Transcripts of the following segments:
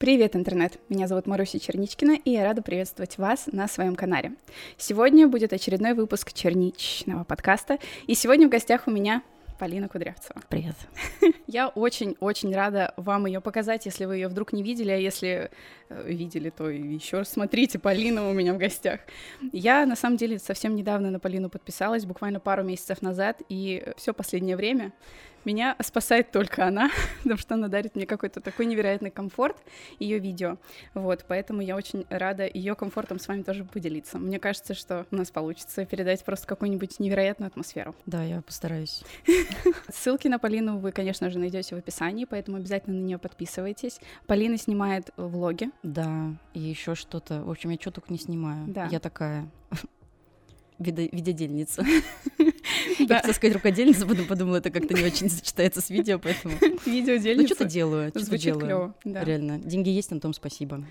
Привет, интернет! Меня зовут Маруся Черничкина, и я рада приветствовать вас на своем канале. Сегодня будет очередной выпуск черничного подкаста, и сегодня в гостях у меня Полина Кудрявцева. Привет. Я очень-очень рада вам ее показать, если вы ее вдруг не видели, а если э, видели, то еще раз смотрите, Полина у меня в гостях. Я, на самом деле, совсем недавно на Полину подписалась, буквально пару месяцев назад, и все последнее время меня спасает только она, потому что она дарит мне какой-то такой невероятный комфорт, ее видео. Вот, поэтому я очень рада ее комфортом с вами тоже поделиться. Мне кажется, что у нас получится передать просто какую-нибудь невероятную атмосферу. Да, я постараюсь. Ссылки на Полину вы, конечно же, найдете в описании, поэтому обязательно на нее подписывайтесь. Полина снимает влоги. Да, и еще что-то. В общем, я что только не снимаю. Да. Я такая видодельница. Я хотела сказать рукодельница, потом подумала, это как-то не очень сочетается с видео, поэтому... Видеодельница. Ну, что-то делаю, что-то делаю. Реально. Деньги есть, на том спасибо.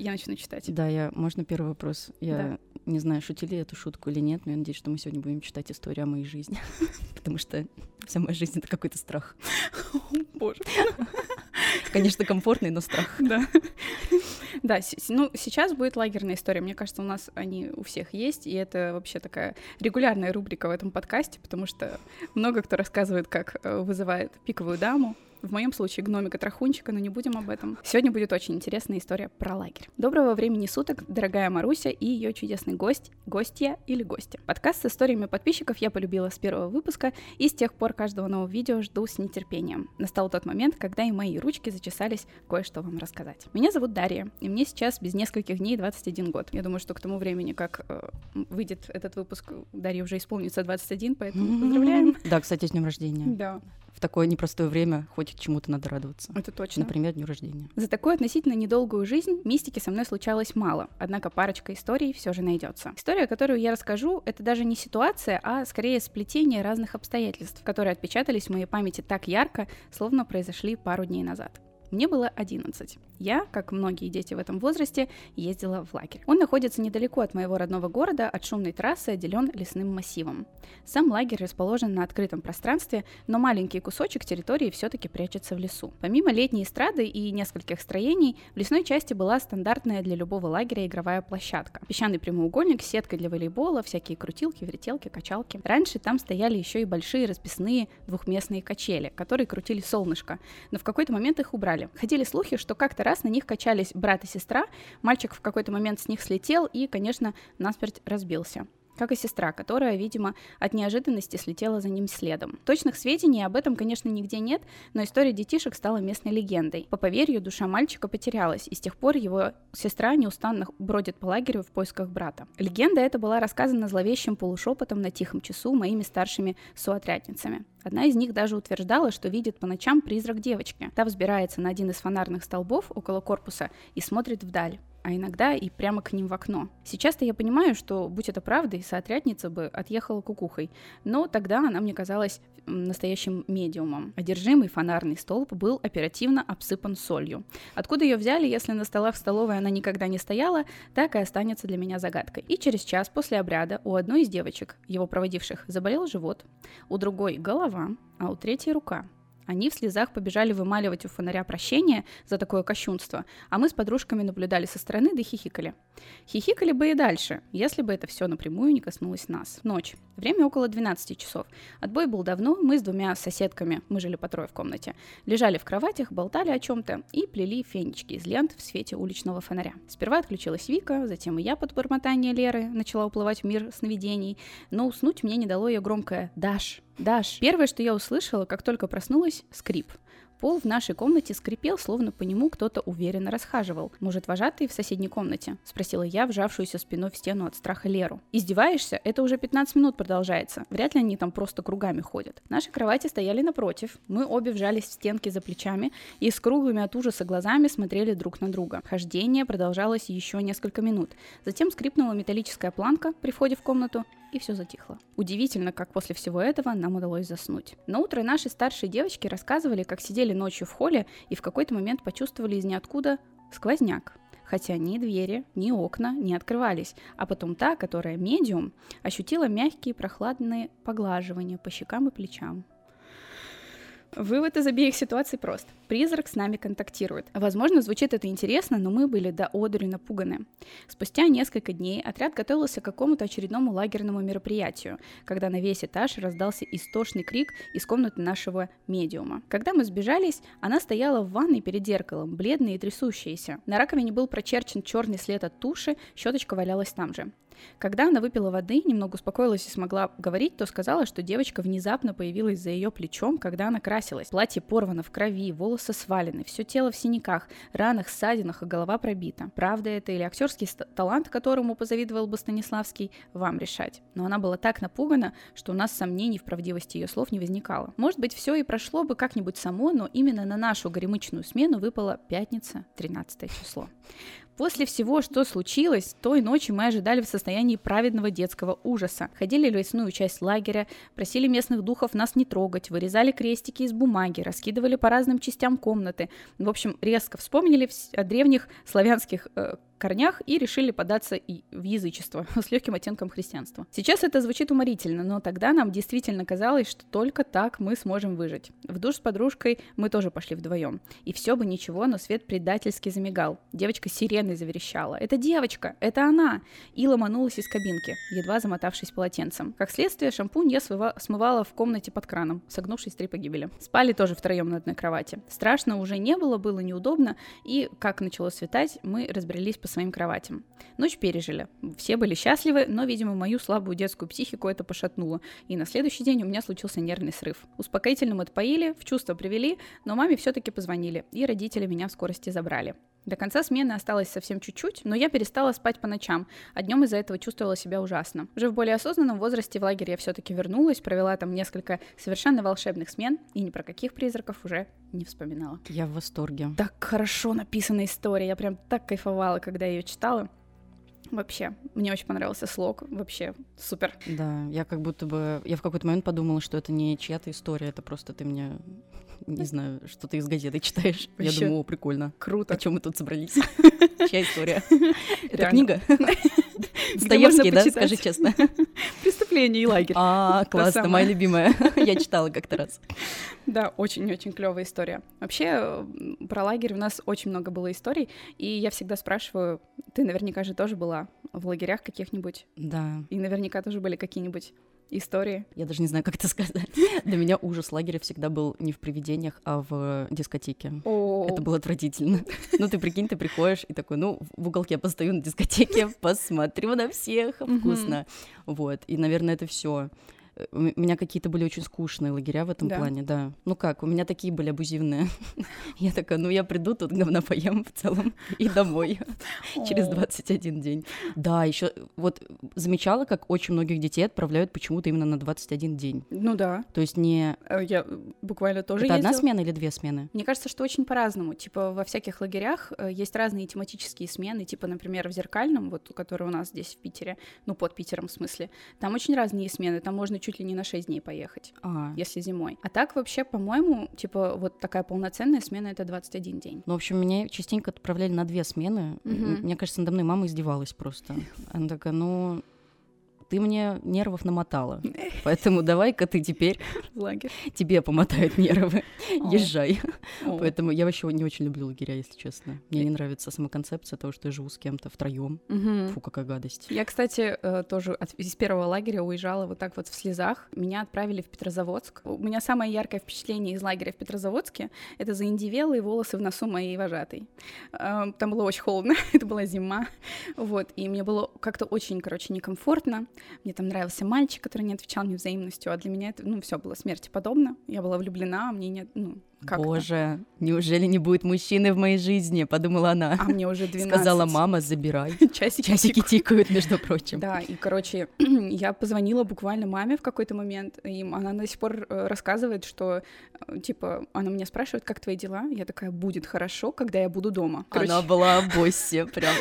Я начну читать. Да, я. Можно первый вопрос? Я да. не знаю, шутили эту шутку или нет, но я надеюсь, что мы сегодня будем читать историю о моей жизни. Потому что вся моя жизнь это какой-то страх. Боже. Конечно, комфортный, но страх. Да. Да, ну сейчас будет лагерная история. Мне кажется, у нас они у всех есть, и это вообще такая регулярная рубрика в этом подкасте, потому что много кто рассказывает, как э, вызывает пиковую даму, в моем случае гномика-трахунчика, но не будем об этом. Сегодня будет очень интересная история про лагерь. Доброго времени суток, дорогая Маруся и ее чудесный гость, гостья или гостя. Подкаст с историями подписчиков я полюбила с первого выпуска, и с тех пор каждого нового видео жду с нетерпением. Настал тот момент, когда и мои ручки зачесались кое-что вам рассказать. Меня зовут Дарья, и мне сейчас без нескольких дней 21 год. Я думаю, что к тому времени, как э, выйдет этот выпуск, Дарья уже исполнится 21, поэтому поздравляем. Да, кстати, с днем рождения. Да в такое непростое время хоть чему-то надо радоваться. Это точно. Например, дню рождения. За такую относительно недолгую жизнь мистики со мной случалось мало, однако парочка историй все же найдется. История, которую я расскажу, это даже не ситуация, а скорее сплетение разных обстоятельств, которые отпечатались в моей памяти так ярко, словно произошли пару дней назад. Мне было 11. Я, как многие дети в этом возрасте, ездила в лагерь. Он находится недалеко от моего родного города, от шумной трассы отделен лесным массивом. Сам лагерь расположен на открытом пространстве, но маленький кусочек территории все-таки прячется в лесу. Помимо летней эстрады и нескольких строений, в лесной части была стандартная для любого лагеря игровая площадка. Песчаный прямоугольник, сетка для волейбола, всякие крутилки, вертелки, качалки. Раньше там стояли еще и большие расписные двухместные качели, которые крутили солнышко, но в какой-то момент их убрали делали. Ходили слухи, что как-то раз на них качались брат и сестра, мальчик в какой-то момент с них слетел и, конечно, насмерть разбился как и сестра, которая, видимо, от неожиданности слетела за ним следом. Точных сведений об этом, конечно, нигде нет, но история детишек стала местной легендой. По поверью, душа мальчика потерялась, и с тех пор его сестра неустанно бродит по лагерю в поисках брата. Легенда эта была рассказана зловещим полушепотом на тихом часу моими старшими суотрядницами. Одна из них даже утверждала, что видит по ночам призрак девочки. Та взбирается на один из фонарных столбов около корпуса и смотрит вдаль а иногда и прямо к ним в окно. Сейчас-то я понимаю, что, будь это правдой, соотрядница бы отъехала кукухой, но тогда она мне казалась настоящим медиумом. Одержимый фонарный столб был оперативно обсыпан солью. Откуда ее взяли, если на столах столовой она никогда не стояла, так и останется для меня загадкой. И через час после обряда у одной из девочек, его проводивших, заболел живот, у другой голова, а у третьей рука. Они в слезах побежали вымаливать у фонаря прощения за такое кощунство, а мы с подружками наблюдали со стороны да хихикали. Хихикали бы и дальше, если бы это все напрямую не коснулось нас. Ночь. Время около 12 часов. Отбой был давно, мы с двумя соседками, мы жили по трое в комнате, лежали в кроватях, болтали о чем-то и плели фенечки из лент в свете уличного фонаря. Сперва отключилась Вика, затем и я под бормотание Леры начала уплывать в мир сновидений, но уснуть мне не дало ее громкое «Даш!» Даш, первое, что я услышала, как только проснулась, скрип. Пол в нашей комнате скрипел, словно по нему кто-то уверенно расхаживал. «Может, вожатый в соседней комнате?» – спросила я, вжавшуюся спиной в стену от страха Леру. «Издеваешься? Это уже 15 минут продолжается. Вряд ли они там просто кругами ходят». Наши кровати стояли напротив. Мы обе вжались в стенки за плечами и с круглыми от ужаса глазами смотрели друг на друга. Хождение продолжалось еще несколько минут. Затем скрипнула металлическая планка при входе в комнату, и все затихло. Удивительно, как после всего этого нам удалось заснуть. На утро наши старшие девочки рассказывали, как сидели ночью в холле и в какой-то момент почувствовали из ниоткуда сквозняк хотя ни двери, ни окна не открывались, а потом та, которая медиум, ощутила мягкие прохладные поглаживания по щекам и плечам. Вывод из обеих ситуаций прост. Призрак с нами контактирует. Возможно, звучит это интересно, но мы были до одури напуганы. Спустя несколько дней отряд готовился к какому-то очередному лагерному мероприятию, когда на весь этаж раздался истошный крик из комнаты нашего медиума. Когда мы сбежались, она стояла в ванной перед зеркалом, бледная и трясущаяся. На раковине был прочерчен черный след от туши, щеточка валялась там же. Когда она выпила воды, немного успокоилась и смогла говорить, то сказала, что девочка внезапно появилась за ее плечом, когда она красилась. Платье порвано в крови, волосы свалены, все тело в синяках, ранах, ссадинах, а голова пробита. Правда это или актерский талант, которому позавидовал бы Станиславский, вам решать. Но она была так напугана, что у нас сомнений в правдивости ее слов не возникало. Может быть, все и прошло бы как-нибудь само, но именно на нашу горемычную смену выпала пятница, 13 число. После всего, что случилось, той ночи мы ожидали в состоянии праведного детского ужаса. Ходили в лесную часть лагеря, просили местных духов нас не трогать, вырезали крестики из бумаги, раскидывали по разным частям комнаты. В общем, резко вспомнили о древних славянских э, корнях и решили податься и в язычество с легким оттенком христианства. Сейчас это звучит уморительно, но тогда нам действительно казалось, что только так мы сможем выжить. В душ с подружкой мы тоже пошли вдвоем. И все бы ничего, но свет предательски замигал. Девочка сиреной заверещала. «Это девочка! Это она!» И ломанулась из кабинки, едва замотавшись полотенцем. Как следствие, шампунь я смывала в комнате под краном, согнувшись три погибели. Спали тоже втроем на одной кровати. Страшно уже не было, было неудобно, и как начало светать, мы разбрелись по своим кроватям. Ночь пережили. Все были счастливы, но, видимо, мою слабую детскую психику это пошатнуло. И на следующий день у меня случился нервный срыв. Успокоительным отпоили, в чувство привели, но маме все-таки позвонили, и родители меня в скорости забрали. До конца смены осталось совсем чуть-чуть, но я перестала спать по ночам, а днем из-за этого чувствовала себя ужасно. Уже в более осознанном возрасте в лагерь я все-таки вернулась, провела там несколько совершенно волшебных смен, и ни про каких призраков уже не вспоминала. Я в восторге. Так хорошо написана история, я прям так кайфовала, когда ее читала. Вообще, мне очень понравился слог, вообще супер. Да, я как будто бы, я в какой-то момент подумала, что это не чья-то история, это просто ты мне, не знаю, что ты из газеты читаешь. Вообще. Я думаю, о, прикольно. Круто. О чем мы тут собрались? Чья история? Это книга? Достоевский, да? Скажи честно. Преступление и лагерь. А, классно, моя любимая. Я читала как-то раз. Да, очень-очень клевая история. Вообще, про лагерь у нас очень много было историй, и я всегда спрашиваю, ты наверняка же тоже была в лагерях каких-нибудь? Да. И наверняка тоже были какие-нибудь истории. Я даже не знаю, как это сказать. Для меня ужас лагеря всегда был не в привидениях, а в дискотеке. О. Это было отвратительно. Ну, ты прикинь, ты приходишь и такой, ну, в уголке постою на дискотеке, посмотрю на всех, вкусно. Вот, и, наверное, это все у меня какие-то были очень скучные лагеря в этом да. плане, да. Ну как, у меня такие были абузивные. я такая, ну я приду, тут говна поем в целом и домой через 21 день. Да, еще вот замечала, как очень многих детей отправляют почему-то именно на 21 день. Ну да. То есть не... Э, я буквально тоже Это одна смена или две смены? Мне кажется, что очень по-разному. Типа во всяких лагерях э, есть разные тематические смены, типа, например, в Зеркальном, вот, который у нас здесь в Питере, ну под Питером в смысле, там очень разные смены, там можно чуть чуть ли не на 6 дней поехать, а. если зимой. А так вообще, по-моему, типа вот такая полноценная смена — это 21 день. Ну, в общем, меня частенько отправляли на две смены. Угу. Мне кажется, надо мной мама издевалась просто. Она такая, ну, ты мне нервов намотала. Поэтому давай-ка ты теперь лагерь. Тебе помотают нервы. Езжай. Поэтому я вообще не очень люблю лагеря, если честно. Мне не нравится сама концепция того, что я живу с кем-то втроем. Фу, какая гадость. Я, кстати, э, тоже из первого лагеря уезжала вот так вот в слезах. Меня отправили в Петрозаводск. У меня самое яркое впечатление из лагеря в Петрозаводске — это заиндивелые волосы в носу моей вожатой. Э, там было очень холодно, это была зима. Вот, и мне было как-то очень, короче, некомфортно. Мне там нравился мальчик, который не отвечал мне взаимностью, а для меня это, ну, все было смерти подобно. Я была влюблена, а мне нет, ну, как Боже, это? неужели не будет мужчины в моей жизни? Подумала она. А мне уже 12. Сказала мама, забирай. Часики, Часики тикают, между прочим. Да, и, короче, я позвонила буквально маме в какой-то момент, и она до сих пор э, рассказывает, что, э, типа, она меня спрашивает, как твои дела? Я такая, будет хорошо, когда я буду дома. Короче... Она была в боссе, прям.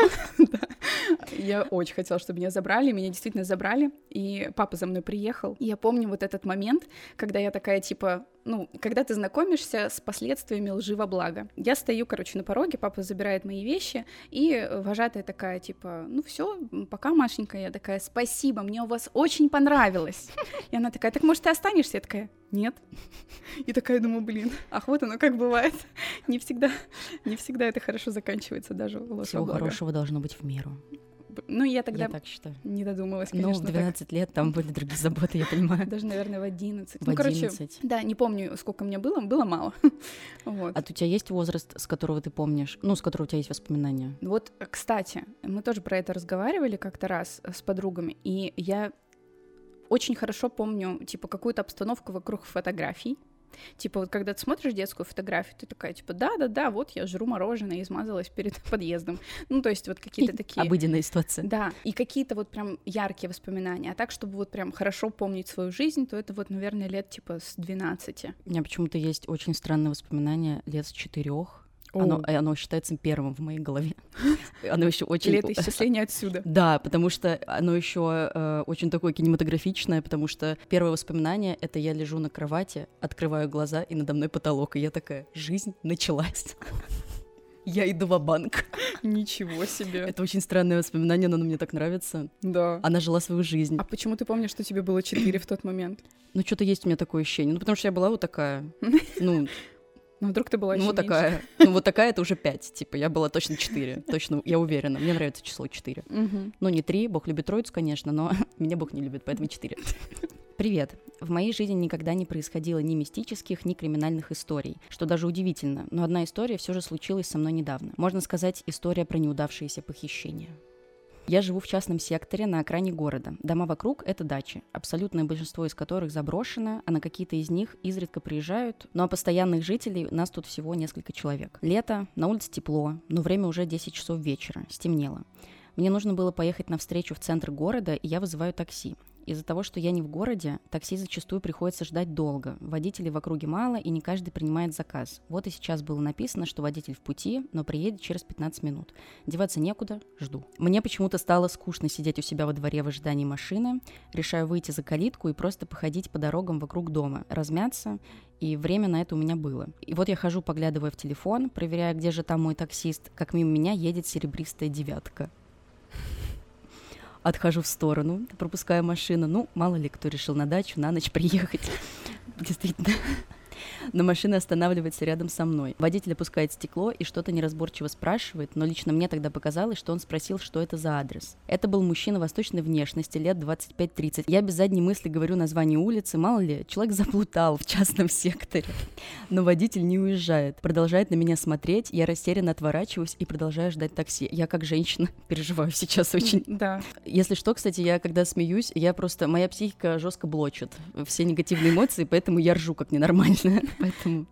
Я очень хотела, чтобы меня забрали, меня действительно забрали, и папа за мной приехал. И я помню вот этот момент, когда я такая, типа, ну, когда ты знакомишься с последствиями лжи во благо. Я стою, короче, на пороге, папа забирает мои вещи, и вожатая такая, типа, ну все, пока, Машенька, я такая, спасибо, мне у вас очень понравилось. И она такая, так может ты останешься? Я такая, нет. И такая думаю, блин, ах вот оно как бывает. Не всегда, не всегда это хорошо заканчивается даже Всего хорошего должно быть в меру. Ну, я тогда я так считаю. не додумалась, конечно. Ну, в 12 так. лет там были другие заботы, я понимаю. Даже, наверное, в 11. В ну, 11. короче, да, не помню, сколько мне было, было мало. вот. А у тебя есть возраст, с которого ты помнишь, ну, с которого у тебя есть воспоминания? Вот, кстати, мы тоже про это разговаривали как-то раз с подругами, и я очень хорошо помню, типа, какую-то обстановку вокруг фотографий, Типа вот когда ты смотришь детскую фотографию, ты такая, типа, да-да-да, вот я жру мороженое, измазалась перед подъездом. Ну, то есть вот какие-то такие... Обыденная ситуация. Да, и какие-то вот прям яркие воспоминания. А так, чтобы вот прям хорошо помнить свою жизнь, то это вот, наверное, лет типа с 12. У меня почему-то есть очень странные воспоминания лет с четырех оно, оно считается первым в моей голове. Оно еще очень... Летоисчисление отсюда. Да, потому что оно еще э, очень такое кинематографичное, потому что первое воспоминание — это я лежу на кровати, открываю глаза, и надо мной потолок, и я такая, жизнь началась. Я иду в банк Ничего себе. Это очень странное воспоминание, но оно мне так нравится. Да. Она жила свою жизнь. А почему ты помнишь, что тебе было 4 в тот момент? Ну, что-то есть у меня такое ощущение. Ну, потому что я была вот такая. Ну, ну, вдруг ты была Ну, вот такая. Ну, вот такая это уже пять. Типа, я была точно четыре. Точно, я уверена. Мне нравится число четыре. Ну, не три. Бог любит троицу, конечно, но меня Бог не любит, поэтому четыре. Привет. В моей жизни никогда не происходило ни мистических, ни криминальных историй, что даже удивительно, но одна история все же случилась со мной недавно. Можно сказать, история про неудавшееся похищение. Я живу в частном секторе на окраине города. Дома вокруг — это дачи, абсолютное большинство из которых заброшено, а на какие-то из них изредка приезжают. Ну а постоянных жителей у нас тут всего несколько человек. Лето, на улице тепло, но время уже 10 часов вечера, стемнело. Мне нужно было поехать на встречу в центр города, и я вызываю такси. Из-за того, что я не в городе, такси зачастую приходится ждать долго. Водителей в округе мало, и не каждый принимает заказ. Вот и сейчас было написано, что водитель в пути, но приедет через 15 минут. Деваться некуда, жду. Мне почему-то стало скучно сидеть у себя во дворе в ожидании машины. Решаю выйти за калитку и просто походить по дорогам вокруг дома, размяться, и время на это у меня было. И вот я хожу, поглядывая в телефон, проверяя, где же там мой таксист, как мимо меня едет серебристая девятка отхожу в сторону, пропускаю машину. Ну, мало ли кто решил на дачу на ночь приехать. Действительно но машина останавливается рядом со мной. Водитель опускает стекло и что-то неразборчиво спрашивает, но лично мне тогда показалось, что он спросил, что это за адрес. Это был мужчина восточной внешности, лет 25-30. Я без задней мысли говорю название улицы, мало ли, человек заплутал в частном секторе. Но водитель не уезжает, продолжает на меня смотреть, я растерянно отворачиваюсь и продолжаю ждать такси. Я как женщина переживаю сейчас очень. Да. Если что, кстати, я когда смеюсь, я просто, моя психика жестко блочит все негативные эмоции, поэтому я ржу как ненормально. Поэтому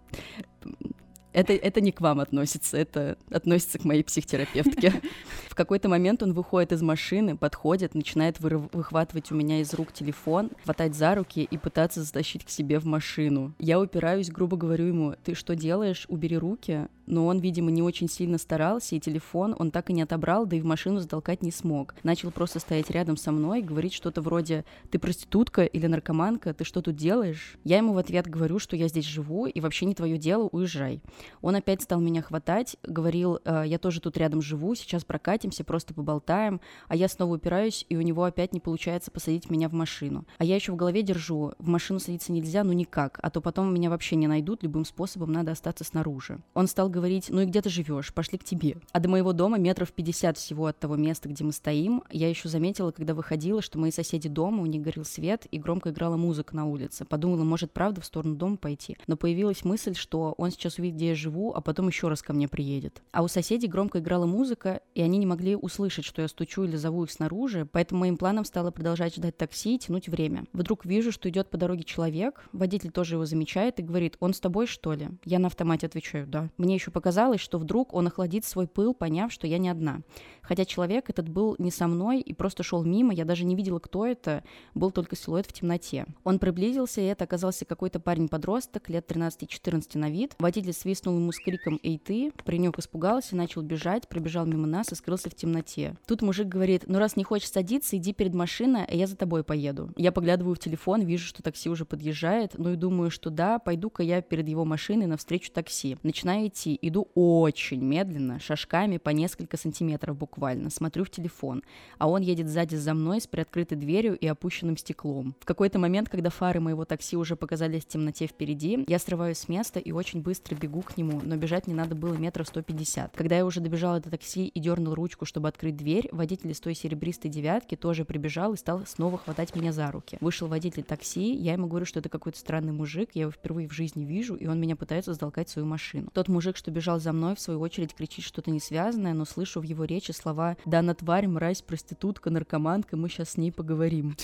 это, это не к вам относится, это относится к моей психотерапевтке. В какой-то момент он выходит из машины, подходит, начинает выхватывать у меня из рук телефон, хватать за руки и пытаться затащить к себе в машину. Я упираюсь, грубо говорю ему, ты что делаешь, убери руки но он, видимо, не очень сильно старался, и телефон он так и не отобрал, да и в машину затолкать не смог. Начал просто стоять рядом со мной, говорить что-то вроде «ты проститутка или наркоманка, ты что тут делаешь?» Я ему в ответ говорю, что я здесь живу, и вообще не твое дело, уезжай. Он опять стал меня хватать, говорил «Э, «я тоже тут рядом живу, сейчас прокатимся, просто поболтаем», а я снова упираюсь, и у него опять не получается посадить меня в машину. А я еще в голове держу, в машину садиться нельзя, ну никак, а то потом меня вообще не найдут, любым способом надо остаться снаружи. Он стал говорить, ну и где ты живешь, пошли к тебе. А до моего дома метров 50 всего от того места, где мы стоим. Я еще заметила, когда выходила, что мои соседи дома, у них горел свет и громко играла музыка на улице. Подумала, может, правда в сторону дома пойти. Но появилась мысль, что он сейчас увидит, где я живу, а потом еще раз ко мне приедет. А у соседей громко играла музыка, и они не могли услышать, что я стучу или зову их снаружи, поэтому моим планом стало продолжать ждать такси и тянуть время. Вдруг вижу, что идет по дороге человек, водитель тоже его замечает и говорит, он с тобой что ли? Я на автомате отвечаю, да. Мне еще показалось, что вдруг он охладит свой пыл, поняв, что я не одна. Хотя человек этот был не со мной и просто шел мимо, я даже не видела, кто это, был только силуэт в темноте. Он приблизился, и это оказался какой-то парень-подросток, лет 13-14 на вид. Водитель свистнул свистнул ему с криком «Эй ты!». Паренек испугался, начал бежать, пробежал мимо нас и скрылся в темноте. Тут мужик говорит «Ну раз не хочешь садиться, иди перед машиной, а я за тобой поеду». Я поглядываю в телефон, вижу, что такси уже подъезжает, ну и думаю, что да, пойду-ка я перед его машиной навстречу такси. Начинаю идти, иду очень медленно, шажками по несколько сантиметров буквально, смотрю в телефон, а он едет сзади за мной с приоткрытой дверью и опущенным стеклом. В какой-то момент, когда фары моего такси уже показались в темноте впереди, я срываюсь с места и очень быстро бегу к нему, но бежать не надо было метров 150. Когда я уже добежала до такси и дернул ручку, чтобы открыть дверь, водитель из той серебристой девятки тоже прибежал и стал снова хватать меня за руки. Вышел водитель такси, я ему говорю, что это какой-то странный мужик, я его впервые в жизни вижу, и он меня пытается затолкать свою машину. Тот мужик, что бежал за мной, в свою очередь кричит что-то несвязанное, но слышу в его речи слова «Да, на тварь, мразь, проститутка, наркоманка, мы сейчас с ней поговорим».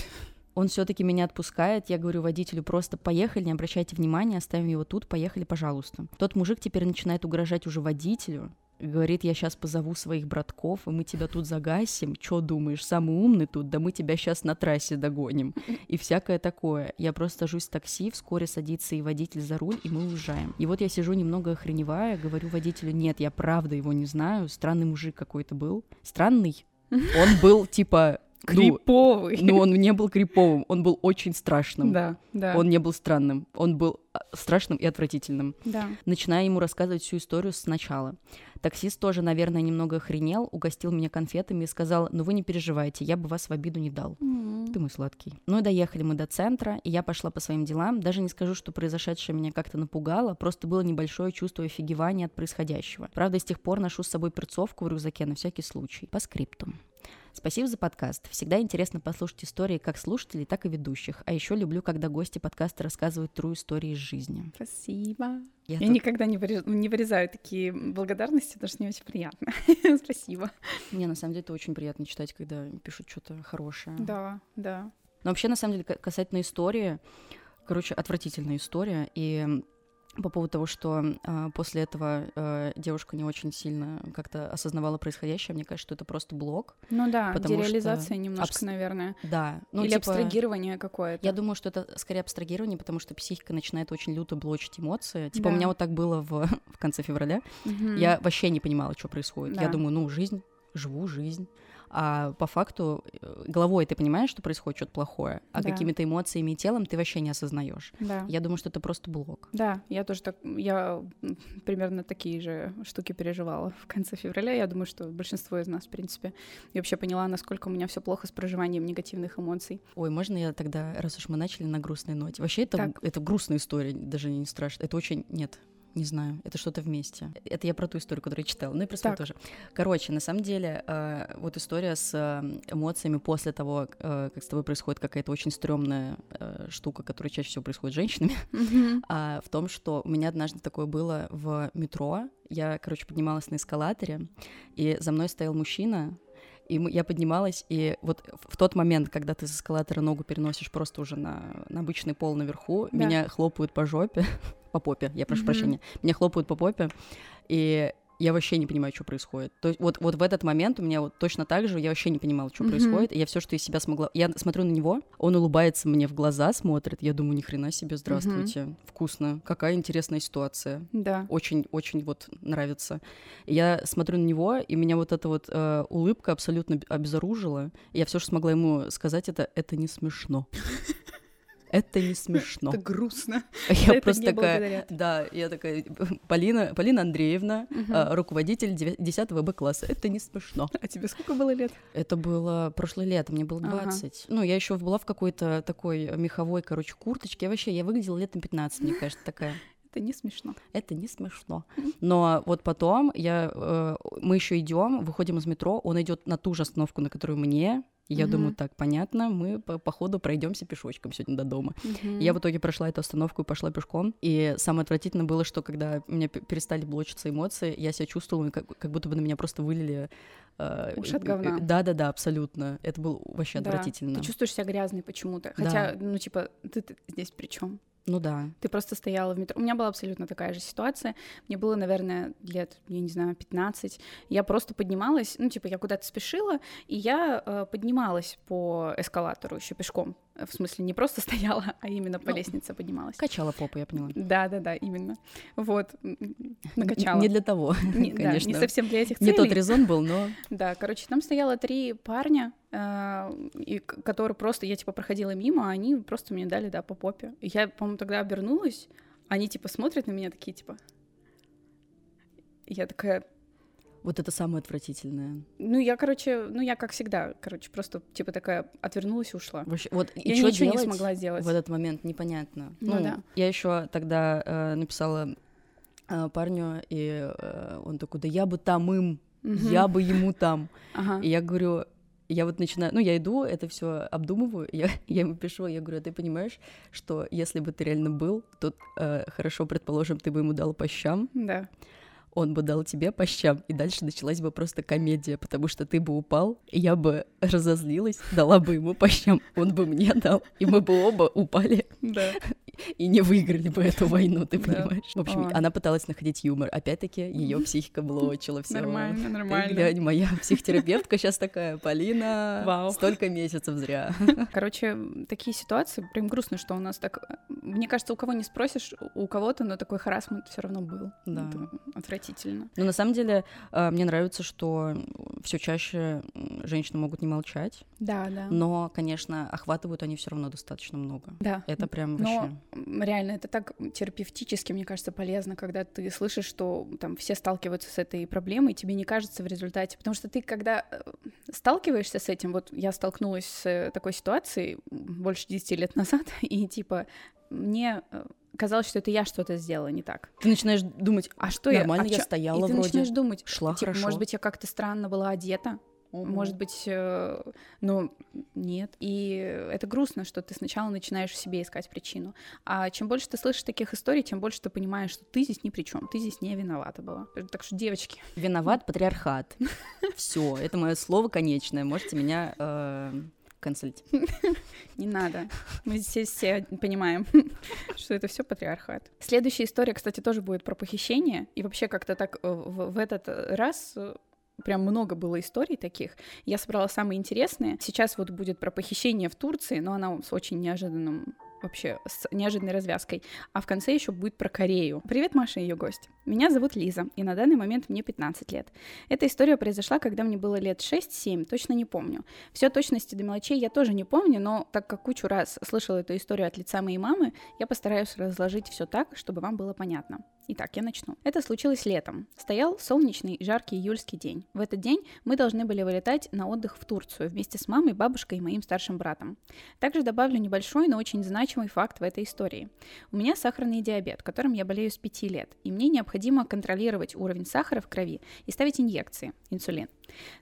Он все-таки меня отпускает. Я говорю водителю, просто поехали, не обращайте внимания, оставим его тут, поехали, пожалуйста. Тот мужик теперь начинает угрожать уже водителю. Говорит, я сейчас позову своих братков, и мы тебя тут загасим. Чё думаешь, самый умный тут? Да мы тебя сейчас на трассе догоним. И всякое такое. Я просто сажусь в такси, вскоре садится и водитель за руль, и мы уезжаем. И вот я сижу немного охреневая, говорю водителю, нет, я правда его не знаю, странный мужик какой-то был. Странный? Он был типа Криповый. Ну, он не был криповым, он был очень страшным. Да, да. Он не был странным, он был а, страшным и отвратительным. Да. Начиная ему рассказывать всю историю сначала. Таксист тоже, наверное, немного охренел, угостил меня конфетами и сказал, ну вы не переживайте, я бы вас в обиду не дал. М. Ты мой сладкий. Ну и доехали мы до центра, и я пошла по своим делам. Даже не скажу, что произошедшее меня как-то напугало, просто было небольшое чувство офигевания от происходящего. Правда, с тех пор ношу с собой перцовку в рюкзаке на всякий случай. По скриптум. Спасибо за подкаст. Всегда интересно послушать истории как слушателей, так и ведущих. А еще люблю, когда гости подкаста рассказывают true истории из жизни. Спасибо. Я Я тут- никогда не, вырез- не вырезаю такие благодарности, потому что мне очень приятно. Спасибо. Мне на самом деле это очень приятно читать, когда пишут что-то хорошее. Да, да. Но вообще, на самом деле, ка- касательно истории, короче, отвратительная история. И по поводу того, что а, после этого э, девушка не очень сильно как-то осознавала происходящее, мне кажется, что это просто блок. Ну да, Потому что немножко, абс- наверное. Да. Ну, Или типа, абстрагирование какое-то. Я думаю, что это скорее абстрагирование, потому что психика начинает очень люто блочить эмоции. Типа у Да. меня вот так было в, в конце февраля. Мгм. Я вообще не понимала, что происходит. Я Да. думаю, ну, жизнь, живу жизнь. А по факту э, головой ты понимаешь, что происходит что-то плохое, а Да. какими-то эмоциями и телом ты вообще не осознаешь. Да. Я думаю, что это просто блок. Да, я тоже так, я примерно такие же штуки переживала в конце февраля. Я думаю, что большинство из нас, в принципе, я вообще поняла, насколько у меня все плохо с проживанием негативных эмоций. Ой, можно я тогда, раз уж мы начали на грустной ноте? Вообще это, Так. это грустная история, даже не страшно. Это очень... Нет, не знаю, это что-то вместе. Это я про ту историю, которую я читала, ну и про свою тоже. Короче, на самом деле, э, вот история с э, эмоциями после того, э, как с тобой происходит какая-то очень стрёмная штука, которая чаще всего происходит с женщинами, а, в том, что у меня однажды такое было в метро. Я, короче, поднималась на эскалаторе, и за мной стоял мужчина, и мы- я поднималась, и вот в- в тот момент, когда ты с эскалатора ногу переносишь просто уже на, на обычный пол наверху, Да. меня хлопают по жопе, по попе, я прошу Мгм. прощения, меня хлопают по попе, и я вообще не понимаю, что происходит. То есть вот, вот в этот момент у меня вот точно так же, я вообще не понимала, что Мгм. происходит, и я все, что из себя смогла... Я смотрю на него, он улыбается мне в глаза, смотрит, я думаю, ни хрена себе, здравствуйте, вкусно, какая интересная ситуация. Да. Очень-очень вот нравится. И Я смотрю на него, и меня вот эта вот э, улыбка абсолютно обезоружила. И я все, что смогла ему сказать, это «это не смешно». Это не смешно. Это грустно. Я За это просто такая, благодарят. да, я такая, Полина, Полина Андреевна, э, руководитель 10 Б-класса. Это не смешно. А тебе сколько было лет? Это было прошлое лето, мне было Ага. 20. Ну, я еще была в какой-то такой меховой, короче, курточке. Я вообще, я выглядела лет на 15, мне кажется, такая. Это не смешно. Это не смешно. Но вот потом я, э, мы еще идем, выходим из метро, он идет на ту же остановку, на которую мне. Я Мгм. думаю, так, понятно, мы по, по ходу пройдемся пешочком сегодня до дома. Я в итоге прошла эту остановку и пошла пешком. И самое отвратительное было, что когда у меня перестали блочиться эмоции, я себя чувствовала, как, как будто бы на меня просто вылили... э, Уши от говна. Да-да-да, абсолютно. Это было вообще Да. отвратительно. Ты чувствуешь себя грязной почему-то. Хотя, ну, типа, ты, ты здесь при чем? Ну да. Ты просто стояла в метро. У меня была абсолютно такая же ситуация. Мне было, наверное, лет, я не знаю, 15. Я просто поднималась, ну, типа, я куда-то спешила, и я э, поднималась по эскалатору еще пешком. В смысле, не просто стояла, а именно по ну, лестнице поднималась. Качала попу, я поняла. Да, да, да, именно. Вот, накачала. Не для того, не, конечно. Да, не совсем для этих целей. Не тот резон был, но... Да, короче, там стояло три парня, и, которые просто, я типа проходила мимо, а они просто мне дали, да, по попе. Я, по-моему, тогда обернулась, они типа смотрят на меня такие, типа... Я такая, вот это самое отвратительное. Ну, я, короче, ну, я как всегда, короче, просто, типа, такая отвернулась и ушла. Вообще, вот и я ничего не смогла сделать. В этот момент непонятно. Ну, ну да. Я еще тогда э, написала э, парню, и э, он такой, да я бы там им, угу. я бы ему там. Ага. И я говорю, я вот начинаю, ну, я иду, это все обдумываю, я, я ему пишу, я говорю, а ты понимаешь, что если бы ты реально был, то э, хорошо, предположим, ты бы ему дал по щам. Да он бы дал тебе по щам, и дальше началась бы просто комедия, потому что ты бы упал, и я бы разозлилась, дала бы ему по щам, он бы мне дал, и мы бы оба упали. Да. И не выиграли бы эту войну, ты понимаешь? В общем, она пыталась находить юмор. Опять-таки, ее психика блочила все. Нормально, нормально. Глянь, моя психотерапевтка сейчас такая, Полина, Вау. столько месяцев зря. Короче, такие ситуации, прям грустно, что у нас так... Мне кажется, у кого не спросишь, у кого-то, но такой харасмент все равно был. Да. отвратительно отвратительно. Но на самом деле э, мне нравится, что все чаще женщины могут не молчать. Да, да. Но, конечно, охватывают они все равно достаточно много. Да. Это прям вообще. Но реально, это так терапевтически, мне кажется, полезно, когда ты слышишь, что там все сталкиваются с этой проблемой, тебе не кажется в результате. Потому что ты, когда э, сталкиваешься с этим, вот я столкнулась с такой ситуацией больше 10 лет назад, и типа мне э, казалось, что это я что-то сделала не так. Ты начинаешь думать, а что Нормально я? Нормально я стояла и ты вроде. начинаешь думать, шла типа, хорошо. может быть, я как-то странно была одета, Угу. Может быть, э, ну, нет. И это грустно, что ты сначала начинаешь в себе искать причину. А чем больше ты слышишь таких историй, тем больше ты понимаешь, что ты здесь ни при чем, ты здесь не виновата была. Так что, девочки. Виноват патриархат. Все, это мое слово конечное. Можете меня э, канцелить. Не надо. Мы здесь все понимаем, что это все патриархат. Следующая история, кстати, тоже будет про похищение. И вообще как-то так э, в, в этот раз прям много было историй таких. Я собрала самые интересные. Сейчас вот будет про похищение в Турции, но она с очень неожиданным вообще с неожиданной развязкой. А в конце еще будет про Корею. Привет, Маша и ее гость. Меня зовут Лиза, и на данный момент мне 15 лет. Эта история произошла, когда мне было лет 6-7, точно не помню. Все точности до мелочей я тоже не помню, но так как кучу раз слышала эту историю от лица моей мамы, я постараюсь разложить все так, чтобы вам было понятно. Итак, я начну. Это случилось летом. Стоял солнечный жаркий июльский день. В этот день мы должны были вылетать на отдых в Турцию вместе с мамой, бабушкой и моим старшим братом. Также добавлю небольшой, но очень значимый факт в этой истории. У меня сахарный диабет, которым я болею с 5 лет, и мне необходимо контролировать уровень сахара в крови и ставить инъекции, инсулин.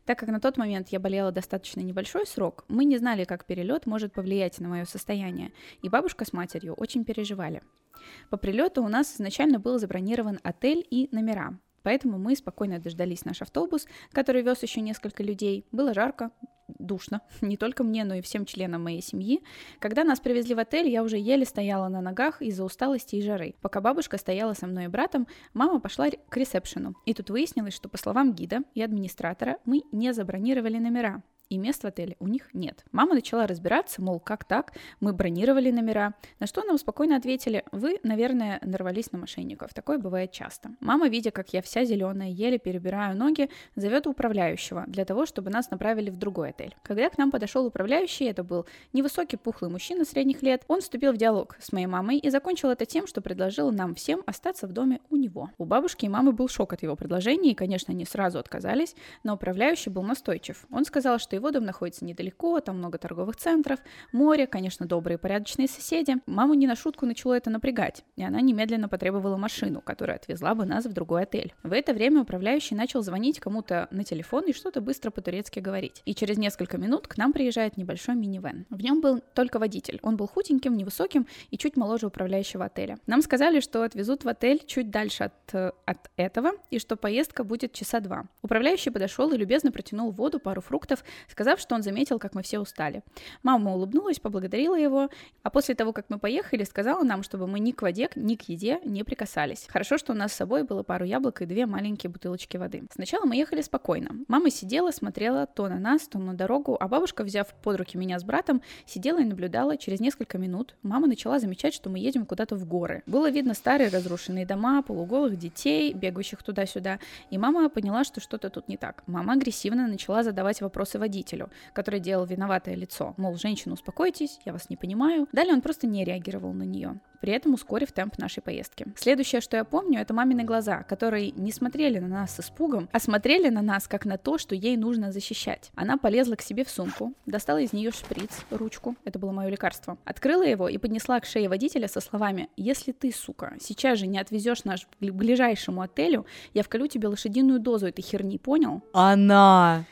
Так как на тот момент я болела достаточно небольшой срок, мы не знали, как перелет может повлиять на мое состояние, и бабушка с матерью очень переживали. По прилету у нас изначально был забронирован отель и номера, Поэтому мы спокойно дождались наш автобус, который вез еще несколько людей. Было жарко, душно, не только мне, но и всем членам моей семьи. Когда нас привезли в отель, я уже еле стояла на ногах из-за усталости и жары. Пока бабушка стояла со мной и братом, мама пошла к ресепшену. И тут выяснилось, что по словам гида и администратора, мы не забронировали номера и мест в отеле у них нет. Мама начала разбираться, мол, как так, мы бронировали номера, на что нам спокойно ответили, вы, наверное, нарвались на мошенников, такое бывает часто. Мама, видя, как я вся зеленая, еле перебираю ноги, зовет управляющего для того, чтобы нас направили в другой отель. Когда к нам подошел управляющий, это был невысокий пухлый мужчина средних лет, он вступил в диалог с моей мамой и закончил это тем, что предложил нам всем остаться в доме у него. У бабушки и мамы был шок от его предложения, и, конечно, они сразу отказались, но управляющий был настойчив. Он сказал, что его дом находится недалеко, там много торговых центров, море, конечно, добрые порядочные соседи. Маму не на шутку начало это напрягать, и она немедленно потребовала машину, которая отвезла бы нас в другой отель. В это время управляющий начал звонить кому-то на телефон и что-то быстро по-турецки говорить. И через несколько минут к нам приезжает небольшой минивэн. В нем был только водитель. Он был худеньким, невысоким и чуть моложе управляющего отеля. Нам сказали, что отвезут в отель чуть дальше от, от этого, и что поездка будет часа два. Управляющий подошел и любезно протянул воду, пару фруктов, сказав, что он заметил, как мы все устали. Мама улыбнулась, поблагодарила его, а после того, как мы поехали, сказала нам, чтобы мы ни к воде, ни к еде не прикасались. Хорошо, что у нас с собой было пару яблок и две маленькие бутылочки воды. Сначала мы ехали спокойно. Мама сидела, смотрела то на нас, то на дорогу, а бабушка, взяв под руки меня с братом, сидела и наблюдала. Через несколько минут мама начала замечать, что мы едем куда-то в горы. Было видно старые разрушенные дома, полуголых детей, бегающих туда-сюда, и мама поняла, что что-то тут не так. Мама агрессивно начала задавать вопросы водителю, который делал виноватое лицо, мол, женщина, успокойтесь, я вас не понимаю. Далее он просто не реагировал на нее при этом ускорив темп нашей поездки. Следующее, что я помню, это мамины глаза, которые не смотрели на нас с испугом, а смотрели на нас как на то, что ей нужно защищать. Она полезла к себе в сумку, достала из нее шприц, ручку, это было мое лекарство, открыла его и поднесла к шее водителя со словами «Если ты, сука, сейчас же не отвезешь наш к ближайшему отелю, я вколю тебе лошадиную дозу этой херни, понял?» Она!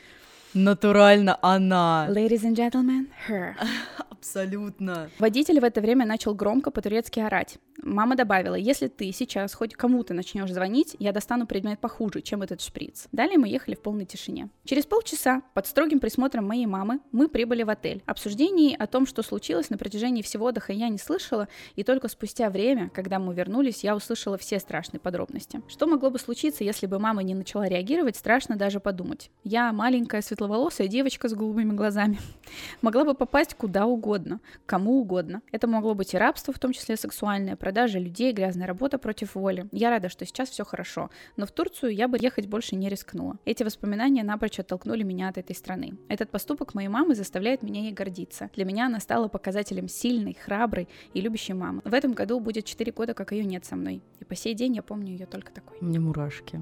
Натурально она. Ladies and gentlemen, her. Абсолютно. Водитель в это время начал громко по-турецки орать. Мама добавила, если ты сейчас хоть кому-то начнешь звонить, я достану предмет похуже, чем этот шприц. Далее мы ехали в полной тишине. Через полчаса, под строгим присмотром моей мамы, мы прибыли в отель. Обсуждений о том, что случилось на протяжении всего отдыха, я не слышала, и только спустя время, когда мы вернулись, я услышала все страшные подробности. Что могло бы случиться, если бы мама не начала реагировать, страшно даже подумать. Я маленькая светловолосая девочка с голубыми глазами. Могла бы попасть куда угодно, кому угодно. Это могло быть и рабство, в том числе сексуальное, продажа людей, грязная работа против воли. Я рада, что сейчас все хорошо, но в Турцию я бы ехать больше не рискнула. Эти воспоминания напрочь оттолкнули меня от этой страны. Этот поступок моей мамы заставляет меня ей гордиться. Для меня она стала показателем сильной, храброй и любящей мамы. В этом году будет 4 года, как ее нет со мной. И по сей день я помню ее только такой. Мне мурашки.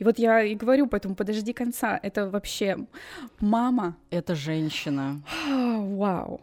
И вот я и говорю, поэтому подожди конца. Это вообще мама. Это женщина. Вау.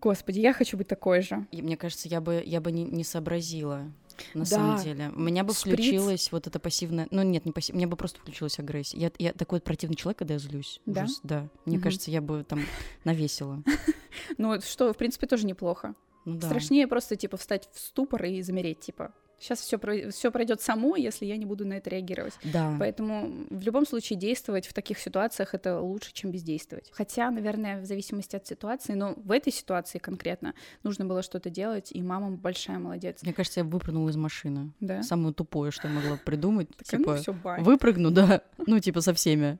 Господи, я хочу быть такой же. И мне кажется, я бы, я бы не, не сообразила. На Да. самом деле. У меня бы Шприц. включилась вот эта пассивная... Ну, нет, не пассивная. У меня бы просто включилась агрессия. Я, я такой вот противный человек, когда я злюсь. Да? Ужас, да. Мне Мгм. кажется, я бы там навесила. Ну, что, в принципе, тоже неплохо. Ну да. Страшнее просто, типа, встать в ступор и замереть, типа. Сейчас все, все пройдет само, если я не буду на это реагировать. Да. Поэтому в любом случае действовать в таких ситуациях это лучше, чем бездействовать. Хотя, наверное, в зависимости от ситуации, но в этой ситуации конкретно нужно было что-то делать, и мама большая молодец. Мне кажется, я выпрыгнула из машины. Да? Самое тупое, что я могла придумать. Такая, типа, ну все, бай. выпрыгну, да. Ну, типа, со всеми.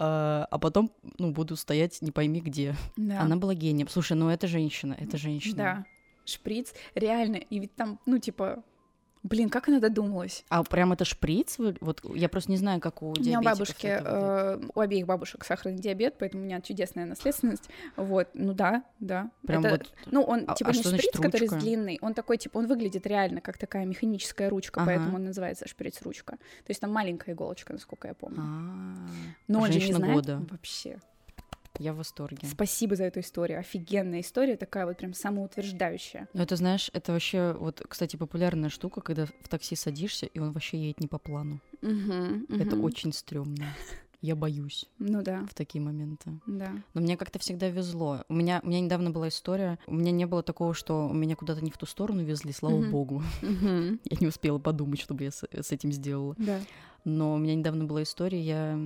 А, а потом, ну, буду стоять не пойми где. Да. Она была гением. Слушай, ну это женщина, это женщина. Да. Шприц, реально. И ведь там, ну, типа, блин, как она додумалась? А прям это шприц? Вот я просто не знаю, как у У меня у диабетиков бабушки, э, у обеих бабушек сахарный диабет, поэтому у меня чудесная наследственность. Вот, ну да, да. Прям Это- вот. Ну, он А- типа а не что значит шприц, который ручка? длинный, он такой, типа, он выглядит реально как такая механическая ручка, Ага. поэтому он называется шприц-ручка. То есть там маленькая иголочка, насколько я помню. А, Но он же не знает года. вообще. Я в восторге. Спасибо за эту историю. Офигенная история, такая вот прям самоутверждающая. Ну, это, знаешь, это вообще, вот, кстати, популярная штука, когда в такси садишься, и он вообще едет не по плану. Мгм, Это мгм. очень стрёмно. Я боюсь Ну да, в такие моменты. да. Но мне как-то всегда везло. У меня, у меня недавно была история. У меня не было такого, что меня куда-то не в ту сторону везли, слава Мгм. богу. Мгм. Я не успела подумать, чтобы я с, с этим сделала. Да. Но у меня недавно была история, я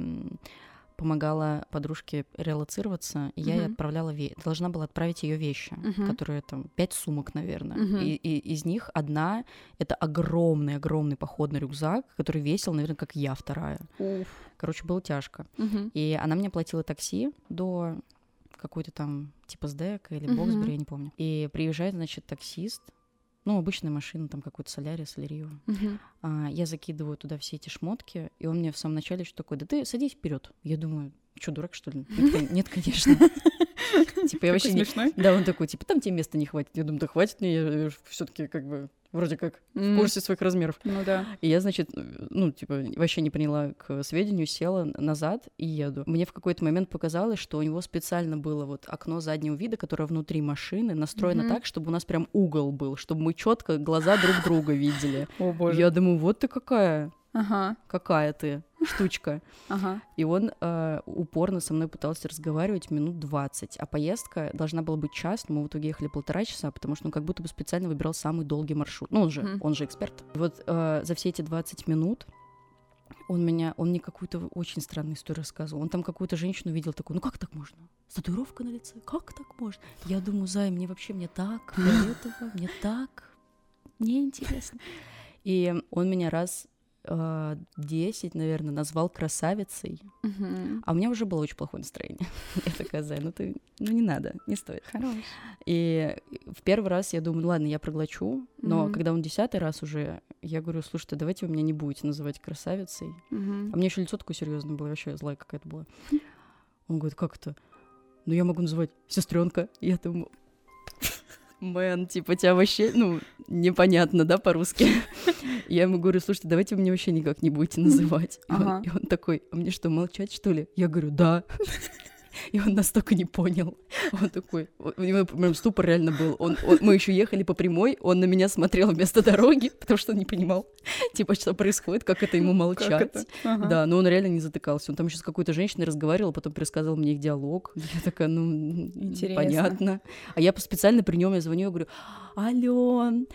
помогала подружке релацироваться, и я ей Мгм. отправляла ве- должна была отправить ее вещи, Мгм. которые там пять сумок, наверное. Мгм. И, и из них одна это огромный огромный походный рюкзак, который весил, наверное, как я вторая. Уф. Короче, было тяжко. Мгм. И она мне платила такси до какой-то там типа СДЭК или. Боксбери, я не помню. И приезжает, значит, таксист, ну, обычная машина, там какой-то Солярис, Солярию. Мгм. А, я закидываю туда все эти шмотки, и он мне в самом начале что такое, да ты садись вперед. Я думаю, что, дурак, что ли? Нет, кон- Нет, конечно. Типа я вообще не... Да, он такой, типа, там тебе места не хватит. Я думаю, да хватит мне, я все-таки как бы вроде как в М, курсе своих размеров. Ну да. И я, значит, ну, типа, вообще не приняла к сведению, села назад и еду. Мне в какой-то момент показалось, что у него специально было вот окно заднего вида, которое внутри машины, настроено Мгм. так, чтобы у нас прям угол был, чтобы мы четко глаза друг друга видели. О боже. Я думаю, вот ты какая, Ага, какая ты штучка. ага. И он э, упорно со мной пытался разговаривать минут 20, а поездка должна была быть час, но мы в итоге ехали полтора часа, потому что он как будто бы специально выбирал самый долгий маршрут. Ну, он же, Мгм. он же эксперт. И вот э, за все эти 20 минут Он меня, он мне какую-то очень странную историю рассказывал. Он там какую-то женщину видел такую, ну как так можно? С татуировкой на лице? Как так можно? Я думаю, Зай, мне вообще, мне так, этого, мне так, мне интересно. И он меня раз э, 10, наверное, назвал красавицей, Мгм. а у меня уже было очень плохое настроение. Я такая, Зай, ну ты, ну не надо, не стоит. Хорош. И в первый раз я думаю, «Ну ладно, я проглочу, но Мгм. когда он десятый раз уже, я говорю, слушайте, давайте вы меня не будете называть красавицей. Мгм. А мне еще лицо такое серьезное было, вообще злая какая-то была. Он говорит, как это? Ну я могу называть сестренка. Я думаю, мэн, типа тебя вообще, ну, непонятно, да, по-русски. Я ему говорю, слушайте, давайте вы меня вообще никак не будете называть. И он- Ага. И он такой, а мне что, молчать, что ли? Я говорю, да. И он настолько не понял. Он такой, у него прям ступор реально был. Он, он- мы еще ехали по прямой, он на меня смотрел вместо дороги, потому что он не понимал, типа, что происходит, как это ему молчать. Как это? Ага. Да, но он реально не затыкался. Он там еще с какой-то женщиной разговаривал, потом пересказывал мне их диалог. Я такая, ну, Интересно. понятно. А я специально при нем я звоню, я говорю, Ален,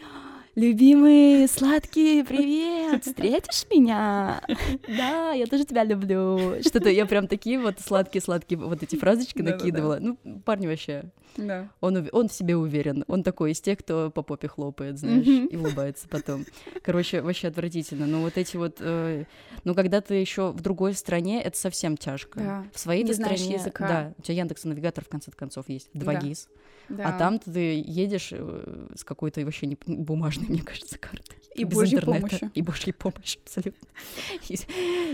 любимый, сладкий, привет, встретишь меня? Да, я тоже тебя люблю. Что-то я прям такие вот сладкие-сладкие вот эти фразочки накидывала. Ну, парень вообще, Да. он, он в себе уверен. Он такой из тех, кто по попе хлопает, знаешь, и улыбается потом. Короче, вообще отвратительно. Но вот эти вот... э, ну, когда ты еще в другой стране, это совсем тяжко. Да. В своей Не стране... языка. Да, у тебя Яндекс навигатор в конце концов есть. Два Да. гис. Да. А там ты едешь э, с какой-то вообще не, бумажной, мне кажется, картой. И без Божьей интернета. помощью. И божьей помощью, абсолютно.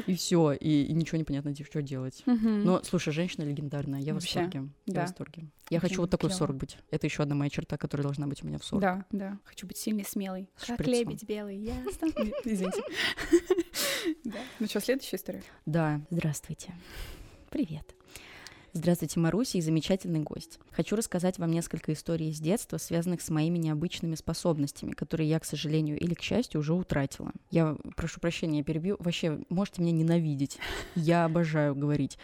И, все, и, и ничего не понятно, что делать. Мгм. Но, слушай, женщина легендарная, я в Вообще, восторге. Я да. в восторге. Я Очень хочу вот такой в клёво. 40 быть. Это еще одна моя черта, которая должна быть у меня в 40. Да, да. Хочу быть сильной, смелой. С Как шприцом. лебедь белый, я стану- Извините. Да. Ну что, следующая история? Да, здравствуйте. Привет. Здравствуйте, Маруся и замечательный гость. Хочу рассказать вам несколько историй из детства, связанных с моими необычными способностями, которые я, к сожалению или к счастью, уже утратила. Я прошу прощения, я перебью. Вообще, можете меня ненавидеть. Я обожаю говорить.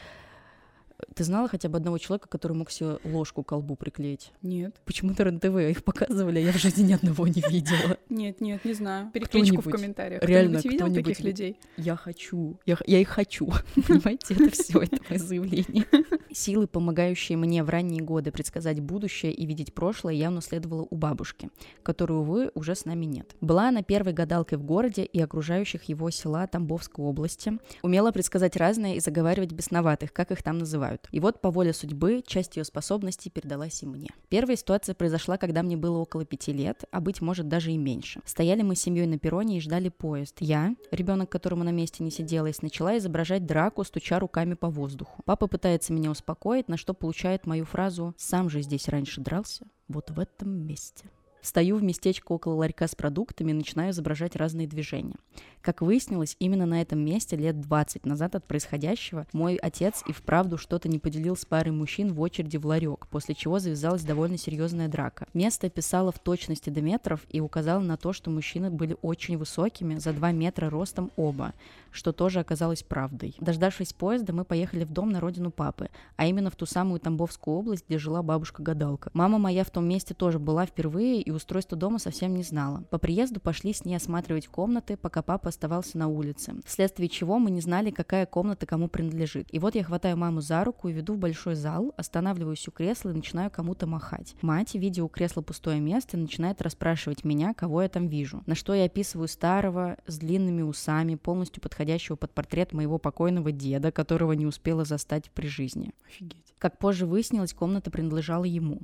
Ты знала хотя бы одного человека, который мог себе ложку к колбу приклеить? Нет. Почему-то РЕН-ТВ их показывали, а я в жизни ни одного не видела. Нет, нет, не знаю. Перекличку в комментариях. Реально, Кто-нибудь видел таких людей? Я хочу. Я, их хочу. Понимаете, это все, это мое заявление. Силы, помогающие мне в ранние годы предсказать будущее и видеть прошлое, я унаследовала у бабушки, которой, увы, уже с нами нет. Была она первой гадалкой в городе и окружающих его села Тамбовской области. Умела предсказать разное и заговаривать бесноватых, как их там называют. И вот по воле судьбы часть ее способностей передалась и мне. Первая ситуация произошла, когда мне было около пяти лет, а быть может даже и меньше. Стояли мы с семьей на перроне и ждали поезд. Я, ребенок, которому на месте не сиделась, начала изображать драку, стуча руками по воздуху. Папа пытается меня успокоить, на что получает мою фразу «сам же здесь раньше дрался, вот в этом месте». Стою в местечко около ларька с продуктами и начинаю изображать разные движения. Как выяснилось, именно на этом месте лет 20 назад от происходящего мой отец и вправду что-то не поделил с парой мужчин в очереди в ларек, после чего завязалась довольно серьезная драка. Место описала в точности до метров и указала на то, что мужчины были очень высокими, за 2 метра ростом оба, что тоже оказалось правдой. Дождавшись поезда, мы поехали в дом на родину папы, а именно в ту самую Тамбовскую область, где жила бабушка-гадалка. Мама моя в том месте тоже была впервые и устройство дома совсем не знала. По приезду пошли с ней осматривать комнаты, пока папа оставался на улице, вследствие чего мы не знали, какая комната кому принадлежит. И вот я хватаю маму за руку и веду в большой зал, останавливаюсь у кресла и начинаю кому-то махать. Мать, видя у кресла пустое место, начинает расспрашивать меня, кого я там вижу. На что я описываю старого, с длинными усами, полностью подходящего под портрет моего покойного деда, которого не успела застать при жизни. Офигеть. Как позже выяснилось, комната принадлежала ему.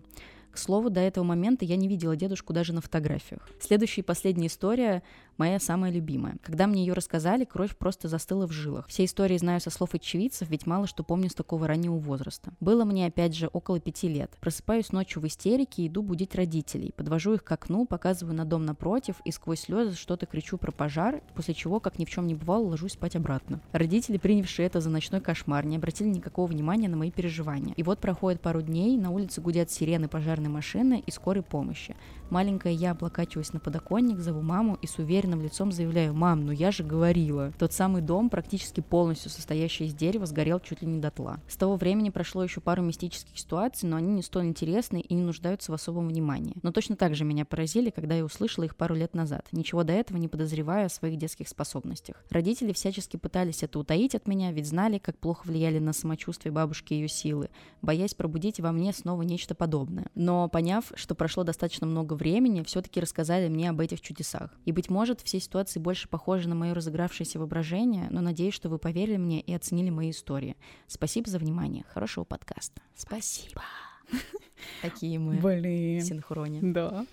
К слову, до этого момента я не видела дедушку даже на фотографиях. Следующая и последняя история моя самая любимая. Когда мне ее рассказали, кровь просто застыла в жилах. Все истории знаю со слов очевидцев, ведь мало что помню с такого раннего возраста. Было мне опять же около пяти лет. Просыпаюсь ночью в истерике и иду будить родителей. Подвожу их к окну, показываю на дом напротив и сквозь слезы что-то кричу про пожар, после чего, как ни в чем не бывало, ложусь спать обратно. Родители, принявшие это за ночной кошмар, не обратили никакого внимания на мои переживания. И вот проходит пару дней, на улице гудят сирены пожарной машины и скорой помощи. Маленькая я облокачиваюсь на подоконник, зову маму и с уверенным лицом заявляю, «Мам, ну я же говорила». Тот самый дом, практически полностью состоящий из дерева, сгорел чуть ли не дотла. С того времени прошло еще пару мистических ситуаций, но они не столь интересны и не нуждаются в особом внимании. Но точно так же меня поразили, когда я услышала их пару лет назад, ничего до этого не подозревая о своих детских способностях. Родители всячески пытались это утаить от меня, ведь знали, как плохо влияли на самочувствие бабушки и ее силы, боясь пробудить во мне снова нечто подобное. Но поняв, что прошло достаточно много времени, все-таки рассказали мне об этих чудесах. И, быть может, все ситуации больше похожи на мое разыгравшееся воображение, но надеюсь, что вы поверили мне и оценили мои истории. Спасибо за внимание. Хорошего подкаста. Спасибо. Такие мы Блин. синхроне. Да.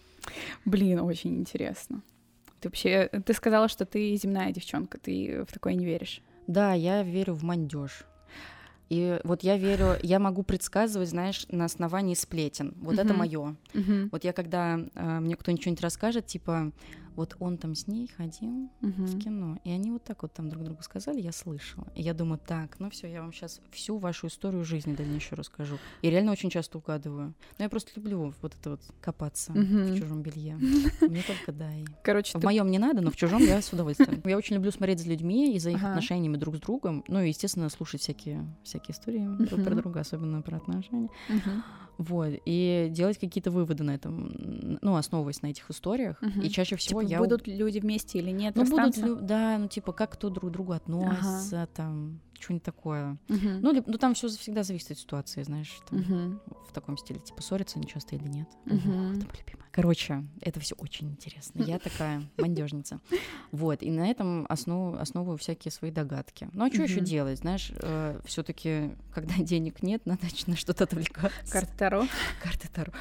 Блин, очень интересно. Ты вообще, ты сказала, что ты земная девчонка, ты в такое не веришь. Да, я верю в мандеж. И вот я верю, я могу предсказывать, знаешь, на основании сплетен. Вот это Мгм. мое. Мгм. Вот я когда э, мне кто-нибудь что-нибудь расскажет, типа, вот он там с ней ходил в Мгм. кино, и они вот так вот там друг другу сказали, я слышала. И я думаю, так, ну все, я вам сейчас всю вашу историю жизни дальнейшую расскажу. И реально очень часто угадываю. Но я просто люблю вот это вот копаться Мгм. в чужом белье. Мне только дай. Короче, В моем не надо, но в чужом я с удовольствием. Я очень люблю смотреть за людьми и за их отношениями друг с другом. Ну и, естественно, слушать всякие, всякие истории друг про друга, особенно про отношения. Вот. И делать какие-то выводы на этом, ну, основываясь на этих историях. Мгм. И чаще всего Типа, я... будут люди вместе или нет, Ну, будут, да, ну, типа, как кто друг к другу относится, там, что-нибудь такое. Мгм. Ну, ну, там все всегда зависит от ситуации, знаешь, там, Мгм. в таком стиле, типа, ссорятся они часто или нет. Ох, это любимая. Короче, это все очень интересно. Я такая мандежница. Вот, и на этом основу, основываю всякие свои догадки. Ну, а что еще делать, знаешь, все-таки, когда денег нет, надо на что-то отвлекаться. Карта Таро. Карты Таро.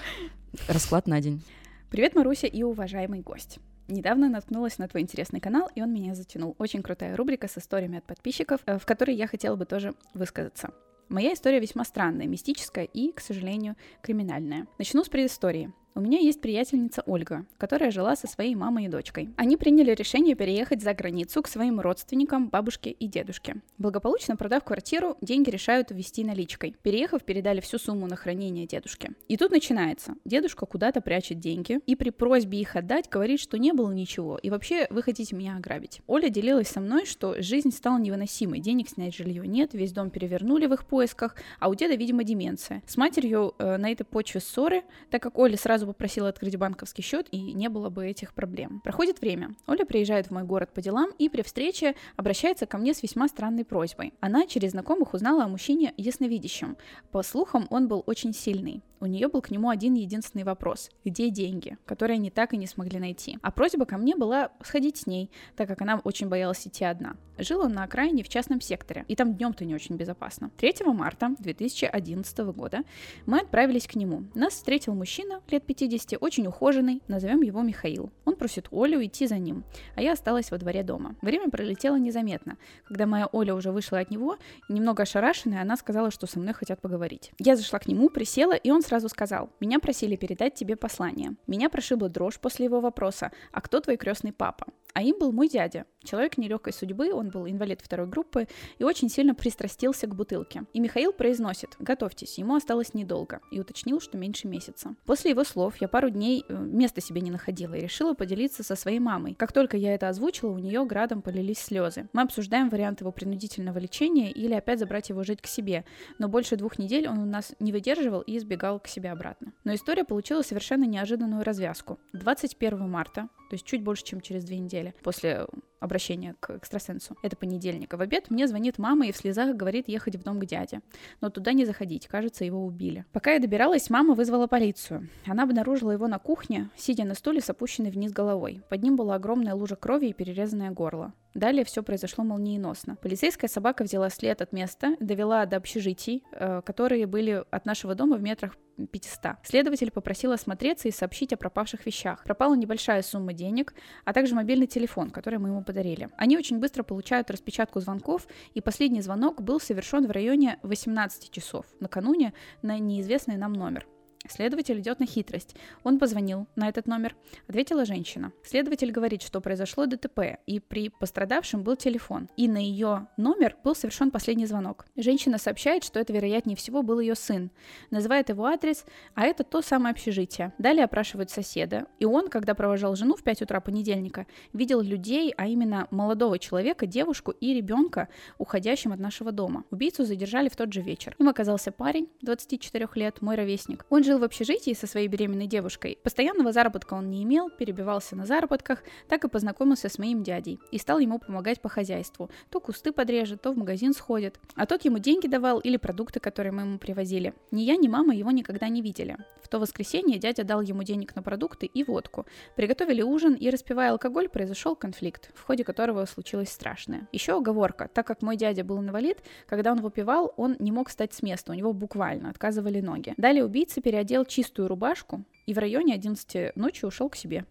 Расклад на день. Привет, Маруся и уважаемый гость. Недавно наткнулась на твой интересный канал, и он меня затянул. Очень крутая рубрика с историями от подписчиков, э, в которой я хотела бы тоже высказаться. Моя история весьма странная, мистическая и, к сожалению, криминальная. Начну с предыстории. У меня есть приятельница Ольга, которая жила со своей мамой и дочкой. Они приняли решение переехать за границу к своим родственникам, бабушке и дедушке. Благополучно продав квартиру, деньги решают ввести наличкой. Переехав, передали всю сумму на хранение дедушке. И тут начинается. Дедушка куда-то прячет деньги и при просьбе их отдать говорит, что не было ничего и вообще вы хотите меня ограбить. Оля делилась со мной, что жизнь стала невыносимой, денег снять жилье нет, весь дом перевернули в их поисках, а у деда, видимо, деменция. С матерью э, на этой почве ссоры, так как Оля сразу попросила открыть банковский счет и не было бы этих проблем. Проходит время. Оля приезжает в мой город по делам и при встрече обращается ко мне с весьма странной просьбой. Она через знакомых узнала о мужчине ясновидящем. По слухам, он был очень сильный. У нее был к нему один единственный вопрос. Где деньги? Которые они так и не смогли найти. А просьба ко мне была сходить с ней, так как она очень боялась идти одна. Жил он на окраине в частном секторе, и там днем-то не очень безопасно. 3 марта 2011 года мы отправились к нему. Нас встретил мужчина лет 50, очень ухоженный, назовем его Михаил. Он просит Олю идти за ним, а я осталась во дворе дома. Время пролетело незаметно. Когда моя Оля уже вышла от него, немного ошарашенная, она сказала, что со мной хотят поговорить. Я зашла к нему, присела, и он сразу сказал, меня просили передать тебе послание. Меня прошибла дрожь после его вопроса, а кто твой крестный папа? А им был мой дядя. Человек нелегкой судьбы, он был инвалид второй группы и очень сильно пристрастился к бутылке. И Михаил произносит, готовьтесь, ему осталось недолго, и уточнил, что меньше месяца. После его слов я пару дней э, места себе не находила и решила поделиться со своей мамой. Как только я это озвучила, у нее градом полились слезы. Мы обсуждаем вариант его принудительного лечения или опять забрать его жить к себе, но больше двух недель он у нас не выдерживал и избегал к себе обратно. Но история получила совершенно неожиданную развязку. 21 марта, то есть чуть больше, чем через две недели. После обращения к экстрасенсу. Это понедельник. А в обед мне звонит мама и в слезах говорит ехать в дом к дяде. Но туда не заходить, кажется, его убили. Пока я добиралась, мама вызвала полицию. Она обнаружила его на кухне, сидя на стуле с опущенной вниз головой. Под ним была огромная лужа крови и перерезанное горло. Далее все произошло молниеносно. Полицейская собака взяла след от места, довела до общежитий, э, которые были от нашего дома в метрах 500. Следователь попросил осмотреться и сообщить о пропавших вещах. Пропала небольшая сумма денег, а также мобильный телефон, который мы ему подарили. Они очень быстро получают распечатку звонков, и последний звонок был совершен в районе 18 часов, накануне на неизвестный нам номер. Следователь идет на хитрость. Он позвонил на этот номер. Ответила женщина. Следователь говорит, что произошло ДТП, и при пострадавшем был телефон. И на ее номер был совершен последний звонок. Женщина сообщает, что это, вероятнее всего, был ее сын. Называет его адрес, а это то самое общежитие. Далее опрашивают соседа. И он, когда провожал жену в 5 утра понедельника, видел людей, а именно молодого человека, девушку и ребенка, уходящим от нашего дома. Убийцу задержали в тот же вечер. Им оказался парень, 24 лет, мой ровесник. Он жил в общежитии со своей беременной девушкой. Постоянного заработка он не имел, перебивался на заработках, так и познакомился с моим дядей и стал ему помогать по хозяйству. То кусты подрежет, то в магазин сходит. А тот ему деньги давал или продукты, которые мы ему привозили. Ни я, ни мама его никогда не видели. В то воскресенье дядя дал ему денег на продукты и водку. Приготовили ужин, и распивая алкоголь, произошел конфликт, в ходе которого случилось страшное. Еще оговорка. Так как мой дядя был инвалид, когда он выпивал, он не мог встать с места, у него буквально отказывали ноги. Далее убийца переодел чистую рубашку и в районе 11 ночи ушел к себе.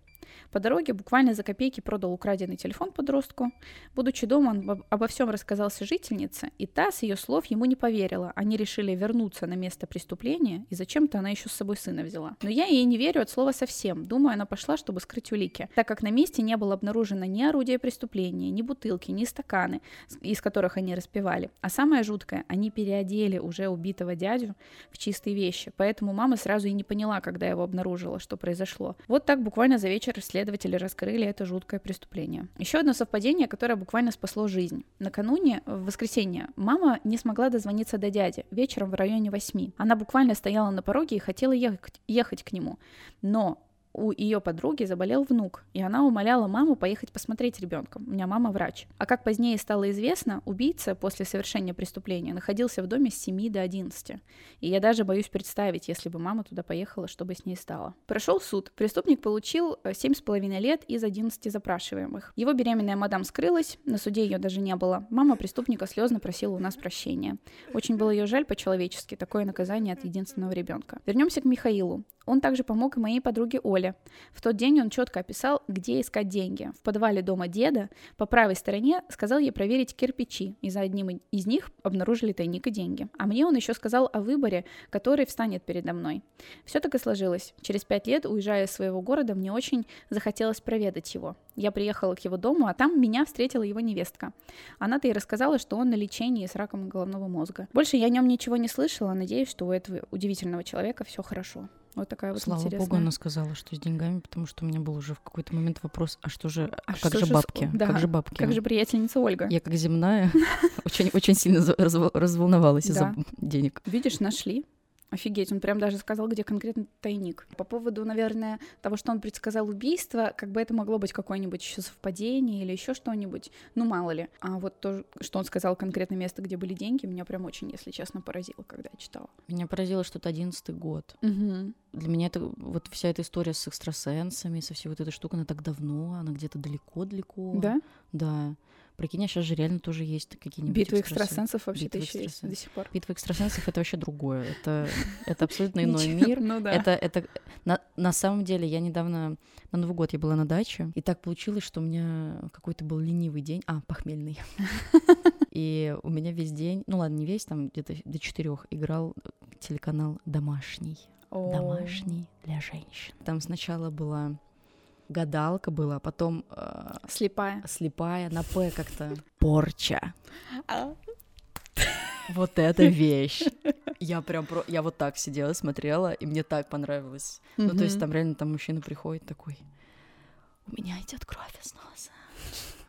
По дороге буквально за копейки продал украденный телефон подростку. Будучи дома, он обо всем рассказал жительнице, и та с ее слов ему не поверила. Они решили вернуться на место преступления, и зачем-то она еще с собой сына взяла. Но я ей не верю от слова совсем. Думаю, она пошла, чтобы скрыть улики, так как на месте не было обнаружено ни орудия преступления, ни бутылки, ни стаканы, из которых они распевали. А самое жуткое, они переодели уже убитого дядю в чистые вещи, поэтому мама сразу и не поняла, когда его обнаружила, что произошло. Вот так буквально за вечер следователи раскрыли это жуткое преступление. Еще одно совпадение, которое буквально спасло жизнь. Накануне, в воскресенье, мама не смогла дозвониться до дяди вечером в районе восьми. Она буквально стояла на пороге и хотела ехать, ехать к нему. Но у ее подруги заболел внук, и она умоляла маму поехать посмотреть ребенка. У меня мама врач. А как позднее стало известно, убийца после совершения преступления находился в доме с 7 до 11. И я даже боюсь представить, если бы мама туда поехала, что бы с ней стало. Прошел суд. Преступник получил 7,5 э, лет из 11 запрашиваемых. Его беременная мадам скрылась, на суде ее даже не было. Мама преступника слезно просила у нас прощения. Очень было ее жаль по-человечески, такое наказание от единственного ребенка. Вернемся к Михаилу. Он также помог и моей подруге Оле. В тот день он четко описал, где искать деньги. В подвале дома деда по правой стороне сказал ей проверить кирпичи, и за одним из них обнаружили тайник и деньги. А мне он еще сказал о выборе, который встанет передо мной. Все так и сложилось. Через пять лет, уезжая из своего города, мне очень захотелось проведать его. Я приехала к его дому, а там меня встретила его невестка. Она-то и рассказала, что он на лечении с раком головного мозга. Больше я о нем ничего не слышала, надеюсь, что у этого удивительного человека все хорошо. Вот такая вот Слава интересная. богу, она сказала, что с деньгами, потому что у меня был уже в какой-то момент вопрос, а что же, а, а как же бабки? Да, как же бабки? Как же приятельница Ольга? Я как земная очень очень сильно разволновалась из-за денег. Видишь, нашли. Офигеть, он прям даже сказал, где конкретно тайник. По поводу, наверное, того, что он предсказал убийство, как бы это могло быть какое-нибудь еще совпадение или еще что-нибудь, ну мало ли. А вот то, что он сказал конкретно место, где были деньги, меня прям очень, если честно, поразило, когда я читала. Меня поразило, что это одиннадцатый год. Угу. Для меня это вот вся эта история с экстрасенсами, со всей вот этой штукой, она так давно, она где-то далеко-далеко. Да? Да. Прикинь, а сейчас же реально тоже есть какие-нибудь Битвы экстрасенсов вообще-то еще есть до сих пор. Битва экстрасенсов — это вообще другое. Это, это абсолютно иной мир. Ну, да. Это, это на, на самом деле, я недавно, на Новый год я была на даче, и так получилось, что у меня какой-то был ленивый день, а, похмельный. И у меня весь день, ну ладно, не весь, там где-то до четырех играл телеканал «Домашний». «Домашний» для женщин. Там сначала была гадалка была, потом... Э, слепая. Слепая, на П как-то. Порча. А. Вот эта вещь. Я прям про... Я вот так сидела, смотрела, и мне так понравилось. Ну, то есть там реально там мужчина приходит такой, у меня идет кровь из носа.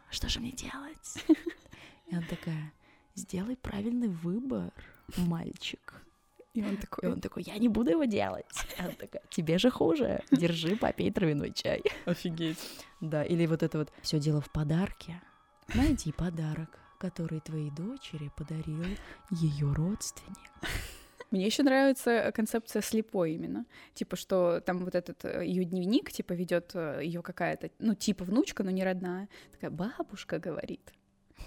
Что же мне делать? И она такая, сделай правильный выбор, мальчик. И он такой... И он такой, я не буду его делать. И она такая, тебе же хуже. Держи, попей травяной чай. Офигеть. Да, или вот это вот, все дело в подарке. Найди подарок, который твоей дочери подарил ее родственник. Мне еще нравится концепция слепой именно. Типа, что там вот этот э, ее дневник, типа, ведет э, ее какая-то, ну, типа внучка, но не родная. Такая бабушка говорит.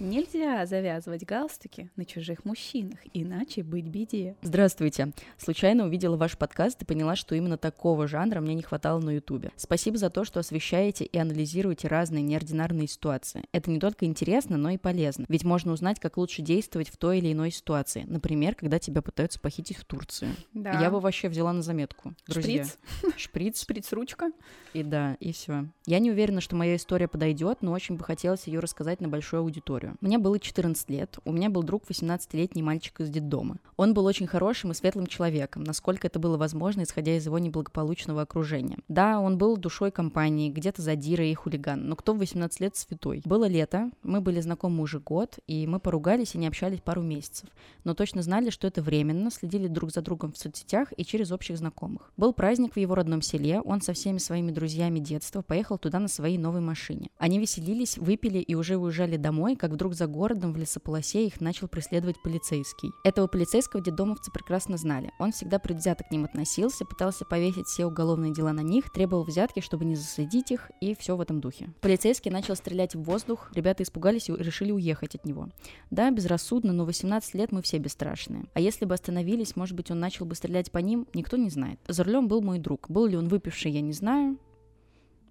Нельзя завязывать галстуки на чужих мужчинах, иначе быть беде. Здравствуйте. Случайно увидела ваш подкаст и поняла, что именно такого жанра мне не хватало на Ютубе. Спасибо за то, что освещаете и анализируете разные неординарные ситуации. Это не только интересно, но и полезно. Ведь можно узнать, как лучше действовать в той или иной ситуации. Например, когда тебя пытаются похитить в Турцию. Да. Я бы вообще взяла на заметку. Друзья. Шприц, Шприц. шприц-ручка. И да, и все. Я не уверена, что моя история подойдет, но очень бы хотелось ее рассказать на большую аудиторию. Мне было 14 лет, у меня был друг 18-летний мальчик из детдома. Он был очень хорошим и светлым человеком, насколько это было возможно, исходя из его неблагополучного окружения. Да, он был душой компании, где-то задира и хулиган, но кто в 18 лет святой? Было лето, мы были знакомы уже год, и мы поругались и не общались пару месяцев, но точно знали, что это временно, следили друг за другом в соцсетях и через общих знакомых. Был праздник в его родном селе, он со всеми своими друзьями детства поехал туда на своей новой машине. Они веселились, выпили и уже уезжали домой, как вдруг за городом в лесополосе их начал преследовать полицейский. Этого полицейского детдомовцы прекрасно знали. Он всегда предвзято к ним относился, пытался повесить все уголовные дела на них, требовал взятки, чтобы не засадить их, и все в этом духе. Полицейский начал стрелять в воздух, ребята испугались и решили уехать от него. Да, безрассудно, но 18 лет мы все бесстрашные. А если бы остановились, может быть, он начал бы стрелять по ним, никто не знает. За рулем был мой друг. Был ли он выпивший, я не знаю.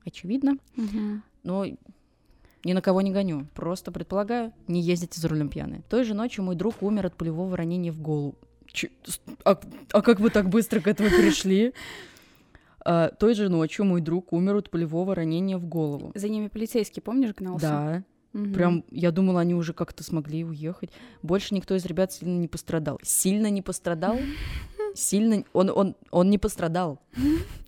Очевидно. Но ни на кого не гоню. Просто предполагаю, не ездите за рулем пьяные. Той же ночью мой друг умер от пулевого ранения в голову. С- а, а как вы так быстро к этому пришли? А, той же ночью мой друг умер от пулевого ранения в голову. За ними полицейский, помнишь, гнался? Да, Мгм. прям, я думала, они уже как-то смогли уехать. Больше никто из ребят сильно не пострадал. Сильно не пострадал? Сильно... Он, он, он не пострадал.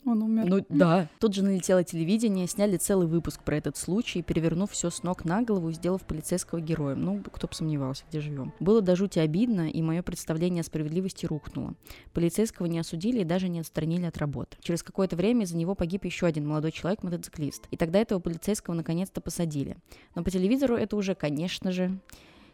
Он умер. Ну да. Тут же налетело телевидение, сняли целый выпуск про этот случай, перевернув все с ног на голову и сделав полицейского героем. Ну, кто бы сомневался, где живем. Было до жути обидно, и мое представление о справедливости рухнуло. Полицейского не осудили и даже не отстранили от работы. Через какое-то время из-за него погиб еще один молодой человек-мотоциклист. И тогда этого полицейского наконец-то посадили. Но по телевизору это уже, конечно же,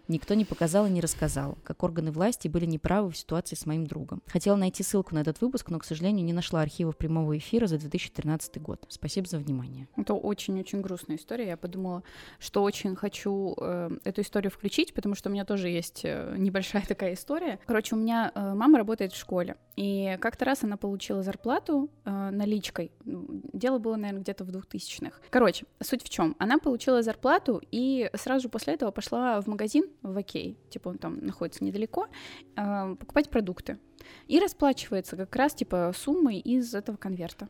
Никто не показал и не рассказал, как органы власти были неправы в ситуации с моим другом. Хотела найти ссылку на этот выпуск, но, к сожалению, не нашла архивов прямого эфира за 2013 год. Спасибо за внимание. Это очень-очень грустная история. Я подумала, что очень хочу э, эту историю включить, потому что у меня тоже есть э, небольшая такая история. Короче, у меня э, мама работает в школе, и как-то раз она получила зарплату э, наличкой. Ну, Дело было, наверное, где-то в 2000-х. Короче, суть в чем? Она получила зарплату и сразу после этого пошла в магазин в Окей, типа он там находится недалеко, э, покупать продукты. И расплачивается как раз типа суммой из этого конверта.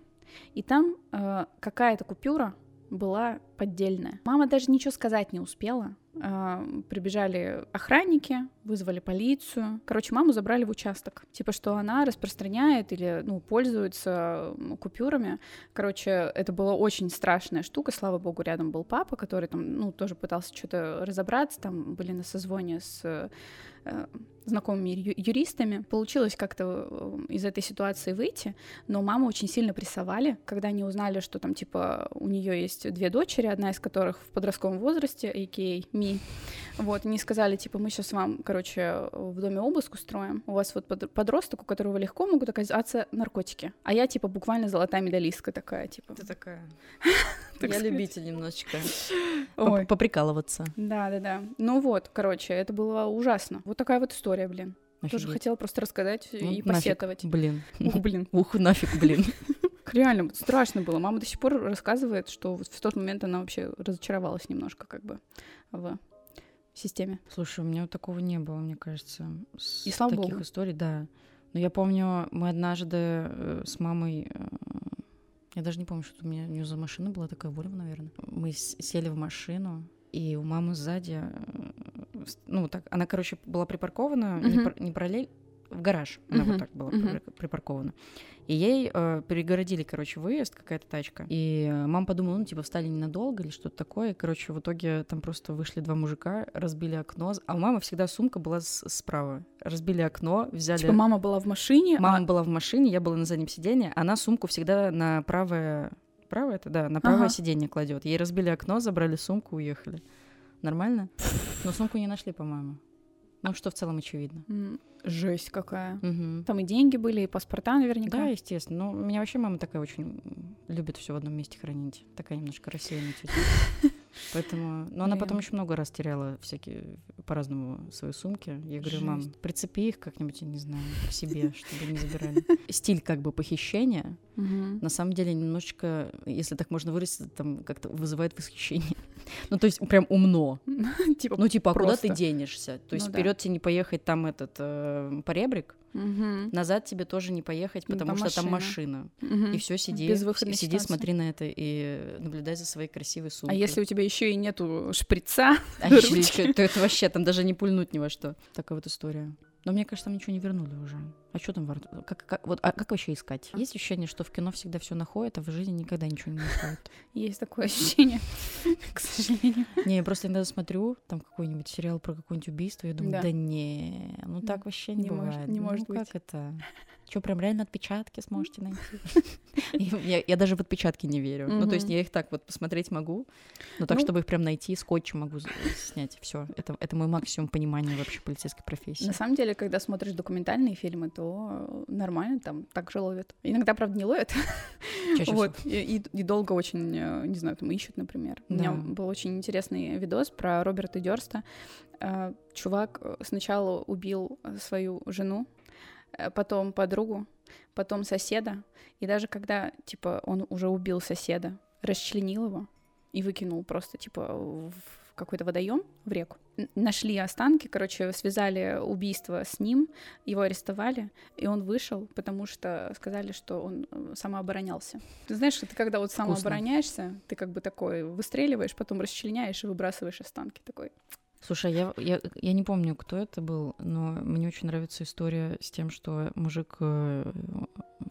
И там э, какая-то купюра была поддельная. Мама даже ничего сказать не успела. Э, прибежали охранники, вызвали полицию. Короче, маму забрали в участок. Типа, что она распространяет или, ну, пользуется купюрами. Короче, это была очень страшная штука. Слава богу, рядом был папа, который там, ну, тоже пытался что-то разобраться. Там были на созвоне с э, знакомыми ю- юристами. Получилось как-то э, из этой ситуации выйти, но маму очень сильно прессовали, когда они узнали, что там, типа, у нее есть две дочери, одна из которых в подростковом возрасте, а.к.а. Ми. Вот, они сказали, типа, мы сейчас вам, короче, в доме обыск устроим. У вас вот под- подросток, у которого легко могут оказаться наркотики. А я, типа, буквально золотая медалистка такая, типа. такая. Так Я любитель немножечко поприкалываться. Да, да, да. Ну вот, короче, это было ужасно. Вот такая вот история, блин. Тоже Офигеть. хотела просто рассказать Ну, и нафиг, посетовать. Блин. Ух, блин. Ух, нафиг, блин. Реально вот страшно было. Мама до сих пор рассказывает, что вот в тот момент она вообще разочаровалась немножко как бы в системе. Слушай, у меня такого не было, мне кажется. с И слава таких богу. историй, да. Но я помню, мы однажды э, с мамой, э, я даже не помню, что у меня у нее за машина была такая Вольва, наверное. Мы сели в машину, и у мамы сзади, э, ну так, она, короче, была припаркована не, Мгм. пар- не параллель, в гараж она Мгм, вот так была при- припаркована. И ей э, перегородили, короче, выезд, какая-то тачка. И э, мама подумала, ну, типа, встали ненадолго или что-то такое. И, короче, в итоге там просто вышли два мужика, разбили окно. А у мамы всегда сумка была с- справа. Разбили окно, взяли... Типа мама была в машине, Мама а- была в машине, я была на заднем сиденье, она сумку всегда на правое... Правое это, да, на правое Ага. сиденье кладет. Ей разбили окно, забрали сумку, уехали. Нормально? Но сумку не нашли, по-моему. Ну, что в целом очевидно. Жесть какая. Мгм. Там и деньги были, и паспорта наверняка. Да, естественно. Ну, меня вообще мама такая очень любит все в одном месте хранить. Такая немножко рассеянная тетя. Поэтому, но она Блин. потом еще много раз теряла всякие по-разному свои сумки. Я говорю, мам, прицепи их как-нибудь, я не знаю, к себе, чтобы не забирали. Стиль как бы похищения, на самом деле немножечко, если так можно выразиться, там как-то вызывает восхищение. Ну, то есть прям умно. Типа, Ну, типа, а куда ты денешься? То есть Ну да. вперед тебе не поехать там этот э, поребрик, мгм. назад тебе тоже не поехать, Ну, потому там что там машина. Мгм. И все, сиди, сиди, ситуация. смотри на это и наблюдай за своей красивой А сумкой. если у тебя еще и нету шприца, А ещё- то это вообще там даже не пульнуть ни во что. Такая вот история. Но мне кажется, там ничего не вернули уже. А что там во рту? Как, как- вот, а как вообще искать? Есть ощущение, что в кино всегда все находят, а в жизни никогда ничего не находят? есть такое ощущение, к сожалению. Не, я просто иногда смотрю там какой-нибудь сериал про какое-нибудь убийство, и думаю, Да. не, ну так вообще не, бывает. не Ну, может быть. как это? Что, прям реально отпечатки сможете найти? Я, я даже в отпечатки не верю. Ну, то есть я их так вот посмотреть могу, но так, Ну- чтобы их прям найти, скотчем могу снять. Все, это, это мой максимум понимания вообще полицейской профессии. На самом деле, когда смотришь документальные фильмы, то э, нормально там так же ловят. Иногда, правда, не ловят. Чаще Вот. И, и- и долго очень, э, не знаю, там ищут, например. У меня Да. был очень интересный видос про Роберта Дёрста. Э, Чувак э, сначала убил свою жену, потом подругу, потом соседа. И даже когда, типа, он уже убил соседа, расчленил его и выкинул просто, типа, в какой-то водоем в реку. Нашли останки, короче, связали убийство с ним, его арестовали, и он вышел, потому что сказали, что он э, самооборонялся. Ты знаешь, ты когда вот самообороняешься, ты как бы такой выстреливаешь, потом расчленяешь и выбрасываешь останки такой. Слушай, я, я, я не помню, кто это был, но мне очень нравится история с тем, что мужик э,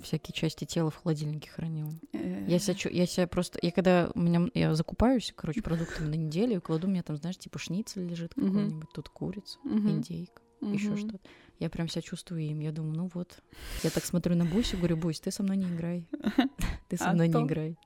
всякие части тела в холодильнике хранил. Я себя, я себя просто... Я когда у меня... Я закупаюсь, короче, продуктами на неделю, и кладу, у меня там, знаешь, типа шницель лежит какой-нибудь, тут курица, индейка, еще что-то. Я прям себя чувствую им. Я думаю, ну вот. Я так смотрю на Бусю, говорю, Бусь, ты со мной не играй. Ты со А мной не играй.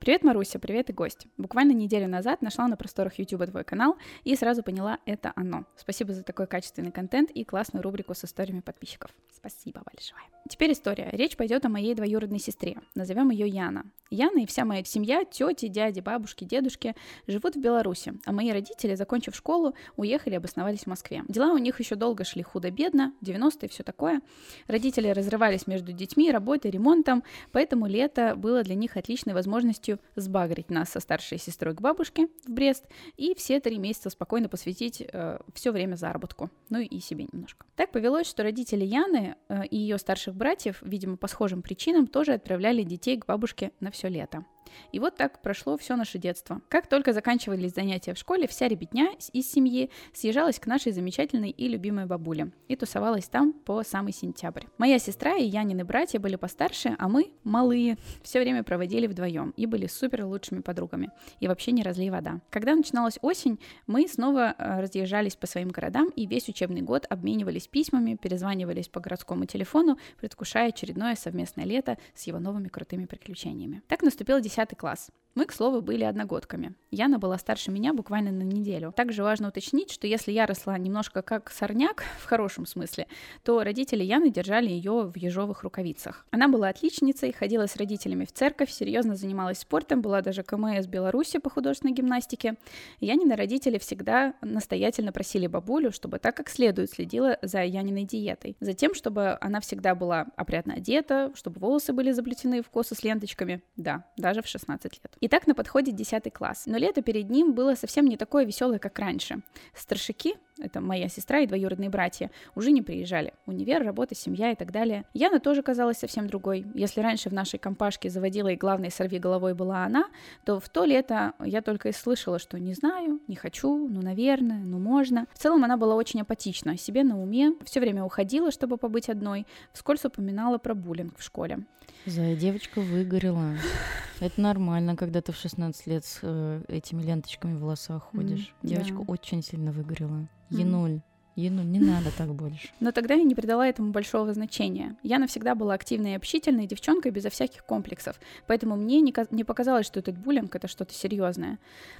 Привет, Маруся, привет и гость. Буквально неделю назад нашла на просторах YouTube твой канал и сразу поняла, это оно. Спасибо за такой качественный контент и классную рубрику с историями подписчиков. Спасибо большое. Теперь история. Речь пойдет о моей двоюродной сестре. Назовем ее Яна. Яна и вся моя семья, тети, дяди, бабушки, дедушки, живут в Беларуси, а мои родители, закончив школу, уехали и обосновались в Москве. Дела у них еще долго шли худо-бедно, 90-е все такое. Родители разрывались между детьми, работой, ремонтом, поэтому лето было для них отличной возможностью сбагрить нас со старшей сестрой к бабушке в Брест и все три месяца спокойно посвятить все время заработку, ну и себе немножко. Так повелось, что родители Яны э, и ее старших братьев, видимо, по схожим причинам, тоже отправляли детей к бабушке на все лето. И вот так прошло все наше детство. Как только заканчивались занятия в школе, вся ребятня из семьи съезжалась к нашей замечательной и любимой бабуле и тусовалась там по самый сентябрь. Моя сестра и Янины братья были постарше, а мы, малые, все время проводили вдвоем и были супер лучшими подругами. И вообще не разлей вода. Когда начиналась осень, мы снова э, разъезжались по своим городам и весь учебный год обменивались письмами, перезванивались по городскому телефону, предвкушая очередное совместное лето с его новыми крутыми приключениями. Так наступил 10 класс. Мы, к слову, были одногодками. Яна была старше меня буквально на неделю. Также важно уточнить, что если я росла немножко как сорняк, в хорошем смысле, то родители Яны держали ее в ежовых рукавицах. Она была отличницей, ходила с родителями в церковь, серьезно занималась спортом, была даже КМС Беларуси по художественной гимнастике. Янины родители всегда настоятельно просили бабулю, чтобы так как следует следила за Яниной диетой. Затем, чтобы она всегда была опрятно одета, чтобы волосы были заплетены в косы с ленточками. Да, даже в 16 лет. И так на подходе 10 класс. Но лето перед ним было совсем не такое веселое, как раньше. Старшики, это моя сестра и двоюродные братья, уже не приезжали. Универ, работа, семья и так далее. Яна тоже казалась совсем другой. Если раньше в нашей компашке заводила и главной сорви головой была она, то в то лето я только и слышала, что не знаю, не хочу, ну, наверное, ну, можно. В целом она была очень апатична, себе на уме, все время уходила, чтобы побыть одной, вскользь упоминала про буллинг в школе. Зая девочка выгорела. Это нормально, когда ты в 16 лет с э, этими ленточками в волосах ходишь. М, Девочка да. очень сильно выгорела. Енуль. Енуль, не надо так больше. Но тогда я не придала этому большого значения. Я навсегда была активной и общительной девчонкой безо всяких комплексов, поэтому мне не, не показалось, что этот буллинг — это что-то серьезное.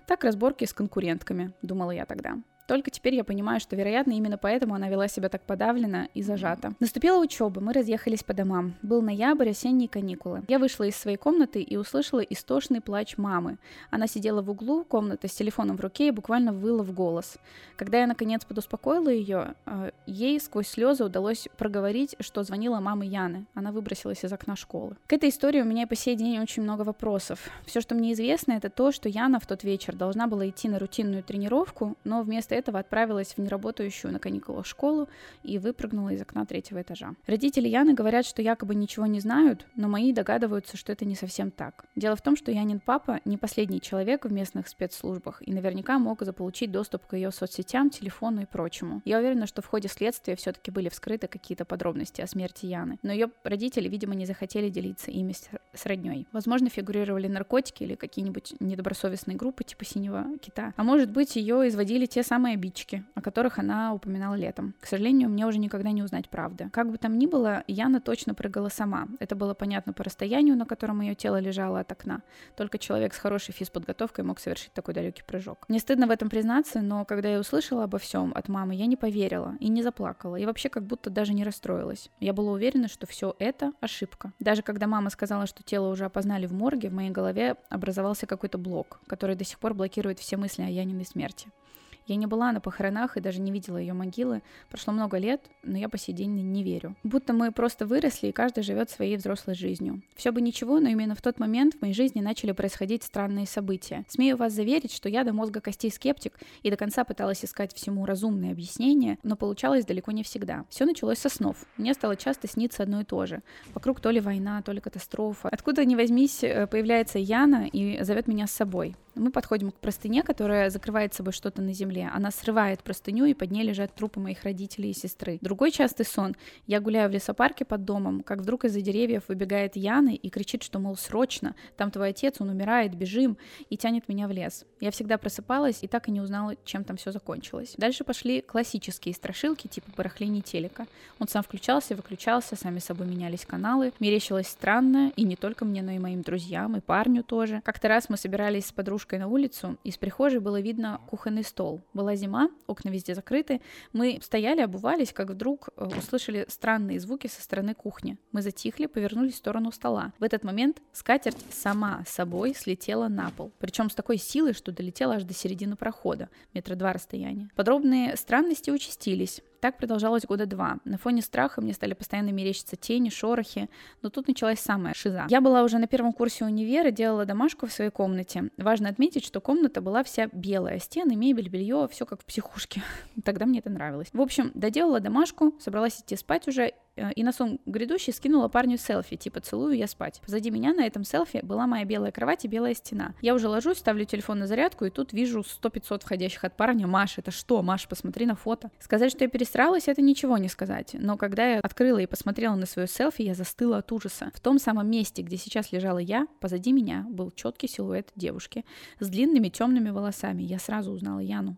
Так разборки с конкурентками, думала я тогда. Только теперь я понимаю, что, вероятно, именно поэтому она вела себя так подавленно и зажато. Наступила учеба, мы разъехались по домам. Был ноябрь, осенние каникулы. Я вышла из своей комнаты и услышала истошный плач мамы. Она сидела в углу комнаты с телефоном в руке и буквально выла в голос. Когда я, наконец, подуспокоила ее, э, ей сквозь слезы удалось проговорить, что звонила мама Яны. Она выбросилась из окна школы. К этой истории у меня по сей день очень много вопросов. Все, что мне известно, это то, что Яна в тот вечер должна была идти на рутинную тренировку, но вместо этого отправилась в неработающую на каникулах школу и выпрыгнула из окна третьего этажа. Родители Яны говорят, что якобы ничего не знают, но мои догадываются, что это не совсем так. Дело в том, что Янин папа не последний человек в местных спецслужбах и наверняка мог заполучить доступ к ее соцсетям, телефону и прочему. Я уверена, что в ходе следствия все-таки были вскрыты какие-то подробности о смерти Яны, но ее родители, видимо, не захотели делиться ими с, родней. Возможно, фигурировали наркотики или какие-нибудь недобросовестные группы типа синего кита. А может быть, ее изводили те самые обидчики, о которых она упоминала летом. К сожалению, мне уже никогда не узнать правды. Как бы там ни было, Яна точно прыгала сама. Это было понятно по расстоянию, на котором ее тело лежало от окна. Только человек с хорошей физподготовкой мог совершить такой далекий прыжок. Мне стыдно в этом признаться, но когда я услышала обо всем от мамы, я не поверила и не заплакала, и вообще как будто даже не расстроилась. Я была уверена, что все это ошибка. Даже когда мама сказала, что тело уже опознали в морге, в моей голове образовался какой-то блок, который до сих пор блокирует все мысли о Яниной смерти. Я не была на похоронах и даже не видела ее могилы. Прошло много лет, но я по сей день не верю. Будто мы просто выросли, и каждый живет своей взрослой жизнью. Все бы ничего, но именно в тот момент в моей жизни начали происходить странные события. Смею вас заверить, что я до мозга костей скептик и до конца пыталась искать всему разумные объяснения, но получалось далеко не всегда. Все началось со снов. Мне стало часто сниться одно и то же. Вокруг то ли война, то ли катастрофа. Откуда ни возьмись, э, появляется Яна и зовет меня с собой. Мы подходим к простыне, которая закрывает собой что-то на земле. Она срывает простыню, и под ней лежат трупы моих родителей и сестры. Другой частый сон. Я гуляю в лесопарке под домом, как вдруг из-за деревьев выбегает Яна и кричит, что, мол, срочно, там твой отец, он умирает, бежим, и тянет меня в лес. Я всегда просыпалась и так и не узнала, чем там все закончилось. Дальше пошли классические страшилки, типа барахления телека. Он сам включался, выключался, сами собой менялись каналы. Мерещилось странно, и не только мне, но и моим друзьям, и парню тоже. Как-то раз мы собирались с подружкой подружкой на улицу, из прихожей было видно кухонный стол. Была зима, окна везде закрыты. Мы стояли, обувались, как вдруг э, услышали странные звуки со стороны кухни. Мы затихли, повернулись в сторону стола. В этот момент скатерть сама собой слетела на пол. Причем с такой силой, что долетела аж до середины прохода, метра два расстояния. Подробные странности участились. Так продолжалось года два. На фоне страха мне стали постоянно мерещиться тени, шорохи, но тут началась самая шиза. Я была уже на первом курсе универа, делала домашку в своей комнате. Важно отметить, что комната была вся белая, стены, мебель, белье, все как в психушке. Тогда мне это нравилось. В общем, доделала домашку, собралась идти спать уже, и на сон грядущий скинула парню селфи, типа «целую, я спать». Позади меня на этом селфи была моя белая кровать и белая стена. Я уже ложусь, ставлю телефон на зарядку, и тут вижу 100-500 входящих от парня. «Маш, это что? Маш, посмотри на фото». Сказать, что я пересралась, это ничего не сказать. Но когда я открыла и посмотрела на свое селфи, я застыла от ужаса. В том самом месте, где сейчас лежала я, позади меня был четкий силуэт девушки с длинными темными волосами. Я сразу узнала Яну.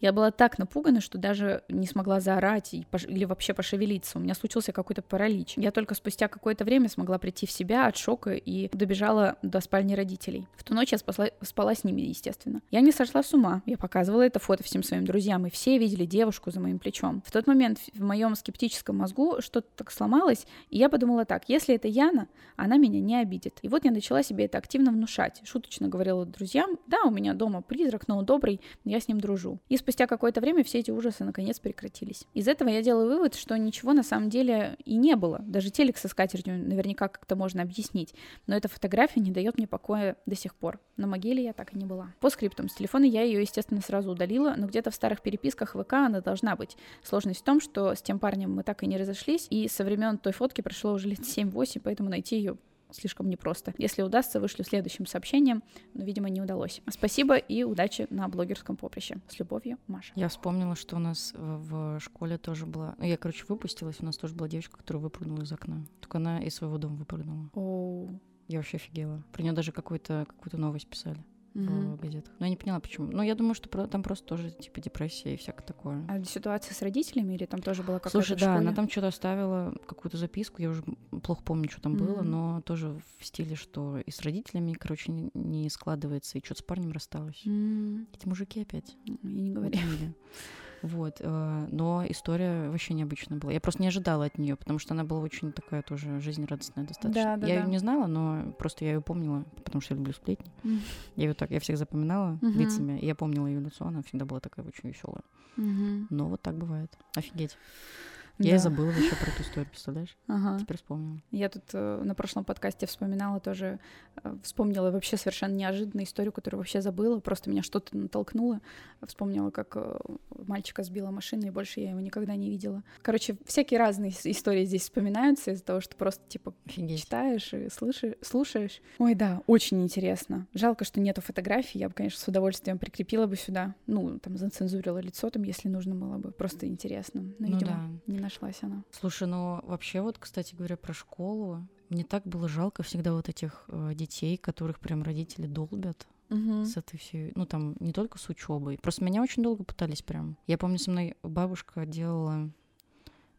Я была так напугана, что даже не смогла заорать или вообще пошевелиться. У меня случился какой-то паралич. Я только спустя какое-то время смогла прийти в себя от шока и добежала до спальни родителей. В ту ночь я спасла, спала с ними, естественно. Я не сошла с ума. Я показывала это фото всем своим друзьям, и все видели девушку за моим плечом. В тот момент в моем скептическом мозгу что-то так сломалось, и я подумала так, если это Яна, она меня не обидит. И вот я начала себе это активно внушать. Шуточно говорила друзьям, да, у меня дома призрак, но он добрый, я с ним дружу. И спустя какое-то время все эти ужасы наконец прекратились. Из этого я делаю вывод, что ничего на самом деле и не было. Даже телек со скатертью наверняка как-то можно объяснить. Но эта фотография не дает мне покоя до сих пор. На могиле я так и не была. По скриптам, с телефона я ее, естественно, сразу удалила, но где-то в старых переписках ВК она должна быть. Сложность в том, что с тем парнем мы так и не разошлись, и со времен той фотки прошло уже лет 7-8, поэтому найти ее слишком непросто. Если удастся, вышлю следующим сообщением, но, видимо, не удалось. Спасибо и удачи на блогерском поприще. С любовью, Маша. Я вспомнила, что у нас в школе тоже была... Ну, я, короче, выпустилась, у нас тоже была девочка, которая выпрыгнула из окна. Только она из своего дома выпрыгнула. О, Я вообще офигела. Про нее даже какую-то какую новость писали. В газетах. Но я не поняла, почему. Но я думаю, что там просто тоже типа депрессия и всякое такое. А ситуация с родителями или там тоже была какая-то Слушай, да, она там что-то оставила, какую-то записку, я уже плохо помню, что там было, но тоже в стиле, что и с родителями, короче, не складывается, и что-то с парнем рассталась. Эти мужики опять. Я не говорю. Вот, э, но история вообще необычная была. Я просто не ожидала от нее, потому что она была очень такая тоже жизнерадостная достаточно. Да, да, я да. ее не знала, но просто я ее помнила, потому что я люблю сплетни. Mm. Я ее так, я всех запоминала mm-hmm. лицами, я помнила ее лицо, она всегда была такая очень веселая. Mm-hmm. Но вот так бывает. Офигеть. Я да. и забыла вообще про эту историю, представляешь? Ага. Теперь вспомнила. Я тут э, на прошлом подкасте вспоминала тоже, э, вспомнила вообще совершенно неожиданную историю, которую вообще забыла, просто меня что-то натолкнуло. Вспомнила, как э, мальчика сбила машина, и больше я его никогда не видела. Короче, всякие разные истории здесь вспоминаются из-за того, что просто, типа, Офигеть. читаешь и слышишь, слушаешь. Ой, да, очень интересно. Жалко, что нету фотографий, я бы, конечно, с удовольствием прикрепила бы сюда. Ну, там, зацензурила лицо там, если нужно было бы. Просто интересно. Но, ну, видимо, да. не нашлась она. Слушай, ну вообще вот, кстати говоря, про школу, мне так было жалко всегда вот этих э, детей, которых прям родители долбят угу. с этой всей, ну там не только с учебой. Просто меня очень долго пытались прям. Я помню, со мной бабушка делала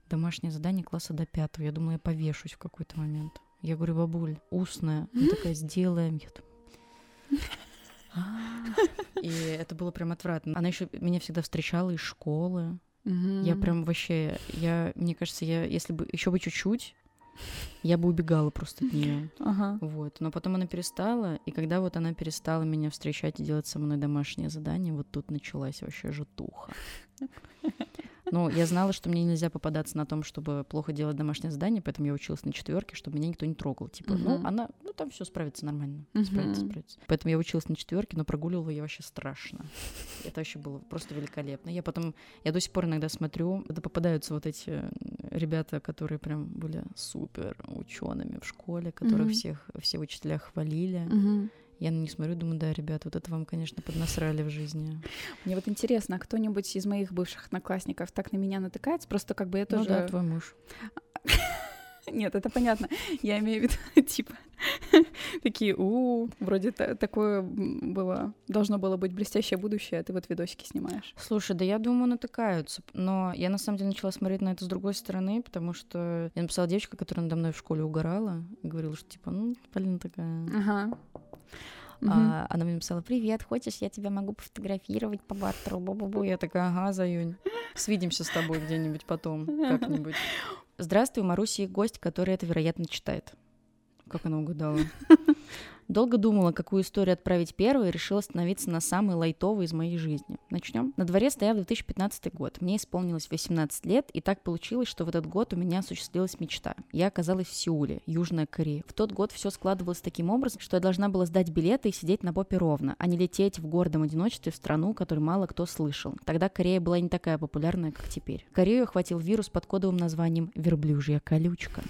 домашнее задание класса до пятого. Я думала, я повешусь в какой-то момент. Я говорю, бабуль, устная. Она такая, сделаем. Я думаю, «А». и это было прям отвратно. Она еще меня всегда встречала из школы. Угу. Я прям вообще, я, мне кажется, я, если бы еще бы чуть-чуть, я бы убегала просто от нее. Ага. Вот. Но потом она перестала, и когда вот она перестала меня встречать и делать со мной домашнее задание, вот тут началась вообще жутуха. Ну, я знала, что мне нельзя попадаться на том, чтобы плохо делать домашнее задание, поэтому я училась на четверке, чтобы меня никто не трогал. Типа, uh-huh. ну, она, ну, там все справится нормально. Uh-huh. Справится, справится. Поэтому я училась на четверке, но прогуливала я вообще страшно. Это вообще было просто великолепно. Я потом, я до сих пор иногда смотрю, это попадаются вот эти ребята, которые прям были супер учеными в школе, которых uh-huh. всех, все учителя хвалили. Uh-huh. Я на них смотрю, думаю, да, ребят, вот это вам, конечно, поднасрали в жизни. Мне вот интересно, а кто-нибудь из моих бывших одноклассников так на меня натыкается? Просто как бы я тоже... Ну да, твой муж. Нет, это понятно. Я имею в виду, типа, такие, у, вроде такое было, должно было быть блестящее будущее, а ты вот видосики снимаешь. Слушай, да я думаю, натыкаются. Но я на самом деле начала смотреть на это с другой стороны, потому что я написала девочка, которая надо мной в школе угорала, и говорила, что типа, ну, Полина такая. Ага. Mm-hmm. А, она мне написала, привет, хочешь, я тебя могу пофотографировать по бартеру, бу-бу-бу. Я такая, ага, Заюнь, свидимся с тобой где-нибудь потом, как-нибудь. Здравствуй, Маруси, гость, который это, вероятно, читает. Как она угадала? Долго думала, какую историю отправить первой, и решила остановиться на самой лайтовой из моей жизни. Начнем. На дворе стоял 2015 год. Мне исполнилось 18 лет, и так получилось, что в этот год у меня осуществилась мечта. Я оказалась в Сеуле, Южная Корея. В тот год все складывалось таким образом, что я должна была сдать билеты и сидеть на попе ровно, а не лететь в гордом одиночестве в страну, которую мало кто слышал. Тогда Корея была не такая популярная, как теперь. Корею охватил вирус под кодовым названием «верблюжья колючка».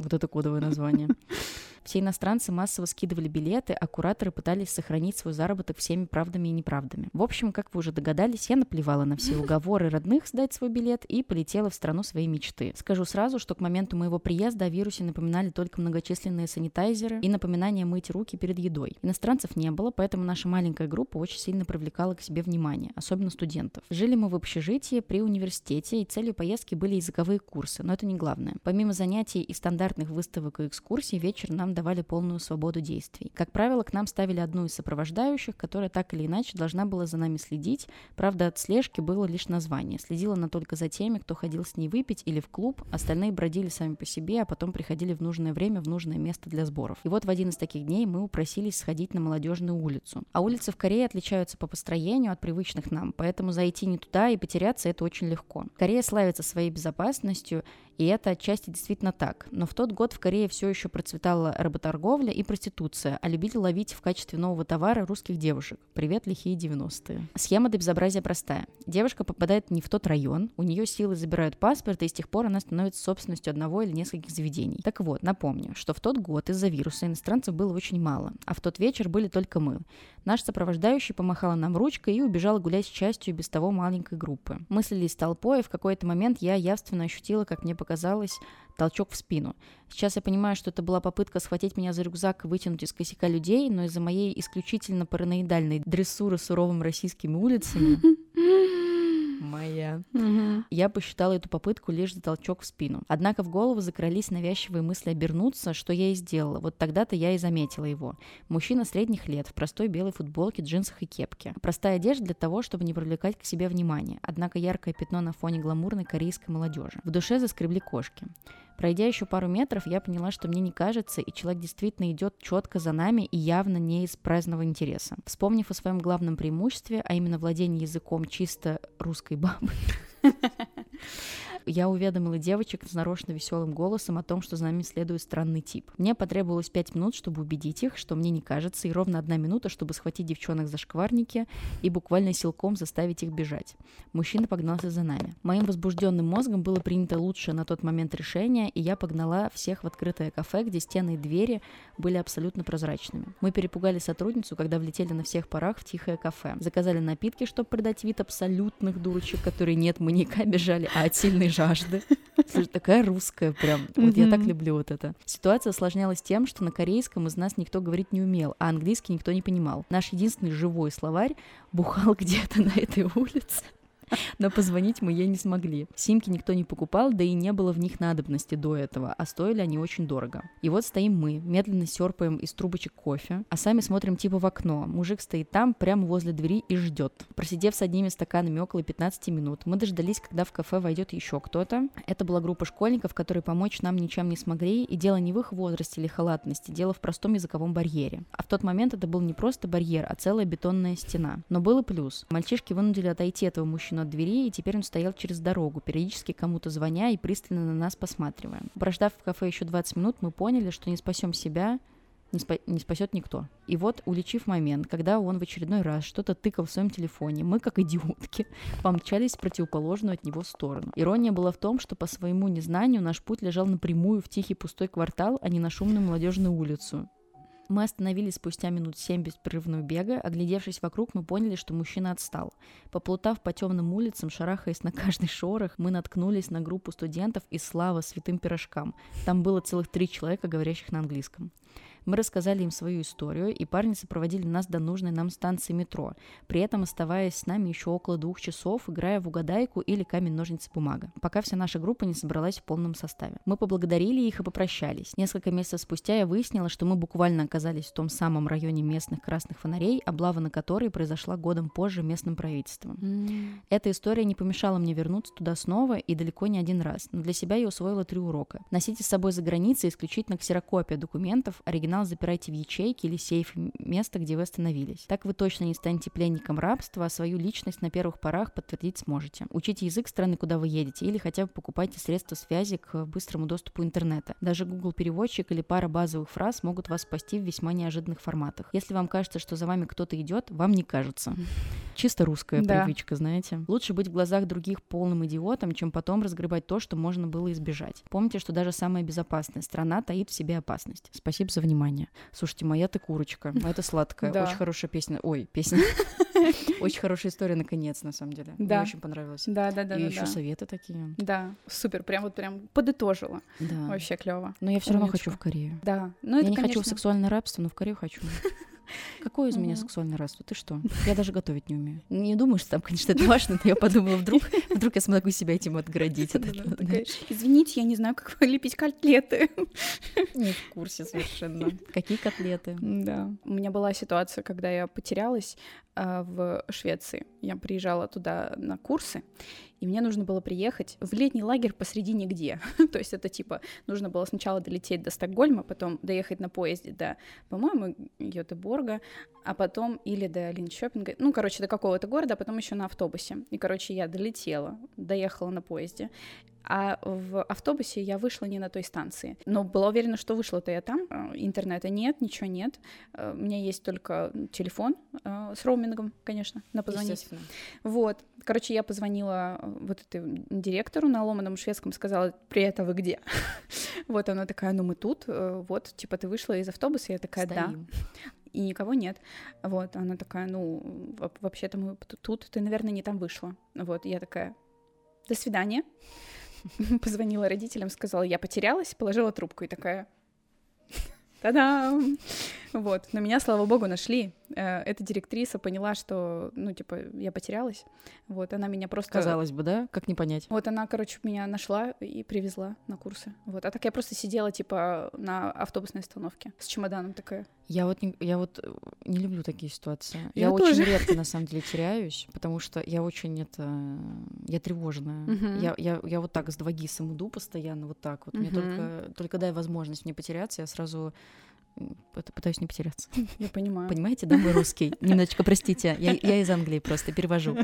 Вот это кодовое название. Все иностранцы массово скидывали билеты, а кураторы пытались сохранить свой заработок всеми правдами и неправдами. В общем, как вы уже догадались, я наплевала на все уговоры родных сдать свой билет и полетела в страну своей мечты. Скажу сразу, что к моменту моего приезда о вирусе напоминали только многочисленные санитайзеры и напоминания мыть руки перед едой. Иностранцев не было, поэтому наша маленькая группа очень сильно привлекала к себе внимание, особенно студентов. Жили мы в общежитии при университете, и целью поездки были языковые курсы, но это не главное. Помимо занятий и стандартных выставок и экскурсий, вечер нам давали полную свободу действий. Как правило, к нам ставили одну из сопровождающих, которая так или иначе должна была за нами следить. Правда, от слежки было лишь название. Следила она только за теми, кто ходил с ней выпить или в клуб, остальные бродили сами по себе, а потом приходили в нужное время в нужное место для сборов. И вот в один из таких дней мы упросились сходить на молодежную улицу. А улицы в Корее отличаются по построению от привычных нам, поэтому зайти не туда и потеряться это очень легко. Корея славится своей безопасностью, и это отчасти действительно так. Но в тот год в Корее все еще процветала работорговля и проституция, а любили ловить в качестве нового товара русских девушек. Привет, лихие 90-е. Схема до безобразия простая. Девушка попадает не в тот район, у нее силы забирают паспорт, и с тех пор она становится собственностью одного или нескольких заведений. Так вот, напомню, что в тот год из-за вируса иностранцев было очень мало, а в тот вечер были только мы. Наш сопровождающий помахала нам ручкой и убежала гулять с частью без того маленькой группы. Мы слились толпой, и в какой-то момент я явственно ощутила, как мне показалось, толчок в спину. Сейчас я понимаю, что это была попытка схватить меня за рюкзак и вытянуть из косяка людей, но из-за моей исключительно параноидальной дрессуры суровыми российскими улицами моя. Угу. Я посчитала эту попытку лишь за толчок в спину. Однако в голову закрались навязчивые мысли обернуться, что я и сделала. Вот тогда-то я и заметила его. Мужчина средних лет, в простой белой футболке, джинсах и кепке. Простая одежда для того, чтобы не привлекать к себе внимание. Однако яркое пятно на фоне гламурной корейской молодежи. В душе заскребли кошки. Пройдя еще пару метров, я поняла, что мне не кажется, и человек действительно идет четко за нами и явно не из праздного интереса. Вспомнив о своем главном преимуществе, а именно владении языком чисто русской бабы, я уведомила девочек с нарочно веселым голосом о том, что за нами следует странный тип. Мне потребовалось пять минут, чтобы убедить их, что мне не кажется, и ровно одна минута, чтобы схватить девчонок за шкварники и буквально силком заставить их бежать. Мужчина погнался за нами. Моим возбужденным мозгом было принято лучшее на тот момент решение, и я погнала всех в открытое кафе, где стены и двери были абсолютно прозрачными. Мы перепугали сотрудницу, когда влетели на всех парах в тихое кафе. Заказали напитки, чтобы придать вид абсолютных дурочек, которые нет маньяка бежали, а от сильной жажды. Слушай, такая русская прям. Вот я так люблю вот это. Ситуация осложнялась тем, что на корейском из нас никто говорить не умел, а английский никто не понимал. Наш единственный живой словарь бухал где-то на этой улице но позвонить мы ей не смогли. Симки никто не покупал, да и не было в них надобности до этого, а стоили они очень дорого. И вот стоим мы, медленно серпаем из трубочек кофе, а сами смотрим типа в окно. Мужик стоит там, прямо возле двери и ждет. Просидев с одними стаканами около 15 минут, мы дождались, когда в кафе войдет еще кто-то. Это была группа школьников, которые помочь нам ничем не смогли, и дело не в их возрасте или халатности, дело в простом языковом барьере. А в тот момент это был не просто барьер, а целая бетонная стена. Но был и плюс. Мальчишки вынудили отойти этого мужчину от двери, и теперь он стоял через дорогу, периодически кому-то звоня и пристально на нас посматривая. Прождав в кафе еще 20 минут, мы поняли, что не спасем себя, не, спа- не спасет никто. И вот, уличив момент, когда он в очередной раз что-то тыкал в своем телефоне, мы, как идиотки, помчались в противоположную от него сторону. Ирония была в том, что по своему незнанию наш путь лежал напрямую в тихий пустой квартал, а не на шумную молодежную улицу. Мы остановились спустя минут семь беспрерывного бега. Оглядевшись вокруг, мы поняли, что мужчина отстал. Поплутав по темным улицам, шарахаясь на каждый шорох, мы наткнулись на группу студентов из слава святым пирожкам. Там было целых три человека, говорящих на английском. Мы рассказали им свою историю, и парни сопроводили нас до нужной нам станции метро, при этом оставаясь с нами еще около двух часов, играя в угадайку или камень-ножницы-бумага, пока вся наша группа не собралась в полном составе. Мы поблагодарили их и попрощались. Несколько месяцев спустя я выяснила, что мы буквально оказались в том самом районе местных красных фонарей, облава на которые произошла годом позже местным правительством. Mm. Эта история не помешала мне вернуться туда снова и далеко не один раз, но для себя я усвоила три урока. Носите с собой за границей исключительно ксерокопия документов, оригинал оригинал запирайте в ячейке или сейф место, где вы остановились. Так вы точно не станете пленником рабства, а свою личность на первых порах подтвердить сможете. Учите язык страны, куда вы едете, или хотя бы покупайте средства связи к быстрому доступу интернета. Даже Google переводчик или пара базовых фраз могут вас спасти в весьма неожиданных форматах. Если вам кажется, что за вами кто-то идет, вам не кажется. Чисто русская да. привычка, знаете. Лучше быть в глазах других полным идиотом, чем потом разгребать то, что можно было избежать. Помните, что даже самая безопасная страна таит в себе опасность. Спасибо за внимание внимание. Слушайте, моя ты курочка, моя ты сладкая. Очень хорошая песня. Ой, песня. Очень хорошая история, наконец, на самом деле. Мне очень понравилось. Да, да, да. И еще советы такие. Да, супер, прям вот прям подытожила. Да. Вообще клево. Но я все равно хочу в Корею. Да. Ну, я не хочу в сексуальное рабство, но в Корею хочу. Какое из меня сексуальное рабство? Ты что? Я даже готовить не умею. Не думаю, что там, конечно, это важно, но я подумала, вдруг, вдруг я смогу себя этим отградить. Извините, я не знаю, как лепить котлеты. Не в курсе совершенно. Какие котлеты? Да. У меня была ситуация, когда я потерялась а, в Швеции. Я приезжала туда на курсы, и мне нужно было приехать в летний лагерь посреди нигде. То есть это типа нужно было сначала долететь до Стокгольма, потом доехать на поезде до, по-моему, Йотеборга, а потом или до Линчопинга, ну, короче, до какого-то города, а потом еще на автобусе. И, короче, я долетела, доехала на поезде, а в автобусе я вышла не на той станции. Но была уверена, что вышла-то я там. Э, интернета нет, ничего нет. Э, у меня есть только телефон э, с роумингом, конечно, на позвонить. Вот. Короче, я позвонила вот этой директору на ломаном шведском, сказала, привет, а вы где? вот она такая, ну мы тут, вот, типа ты вышла из автобуса, я такая, да. и никого нет. Вот, она такая, ну, вообще-то мы тут, ты, наверное, не там вышла. Вот, я такая, до свидания. Позвонила родителям, сказала, я потерялась, положила трубку и такая, Та-дам! Вот, но меня, слава богу, нашли. Э, эта директриса поняла, что, ну, типа, я потерялась. Вот, она меня просто... Казалось бы, да? Как не понять? Вот она, короче, меня нашла и привезла на курсы. Вот, а так я просто сидела, типа, на автобусной остановке с чемоданом такая. Я вот не, я вот э, не люблю такие ситуации. Я, я очень редко, на самом деле, теряюсь, потому что я очень это... Я тревожная. Uh-huh. Я, я, я вот так с двагисом иду постоянно, вот так вот. Uh-huh. Мне только, только дай возможность мне потеряться, я сразу пытаюсь не потеряться. Я понимаю. Понимаете, да, мой русский? Немножечко, простите, я, я из Англии просто перевожу.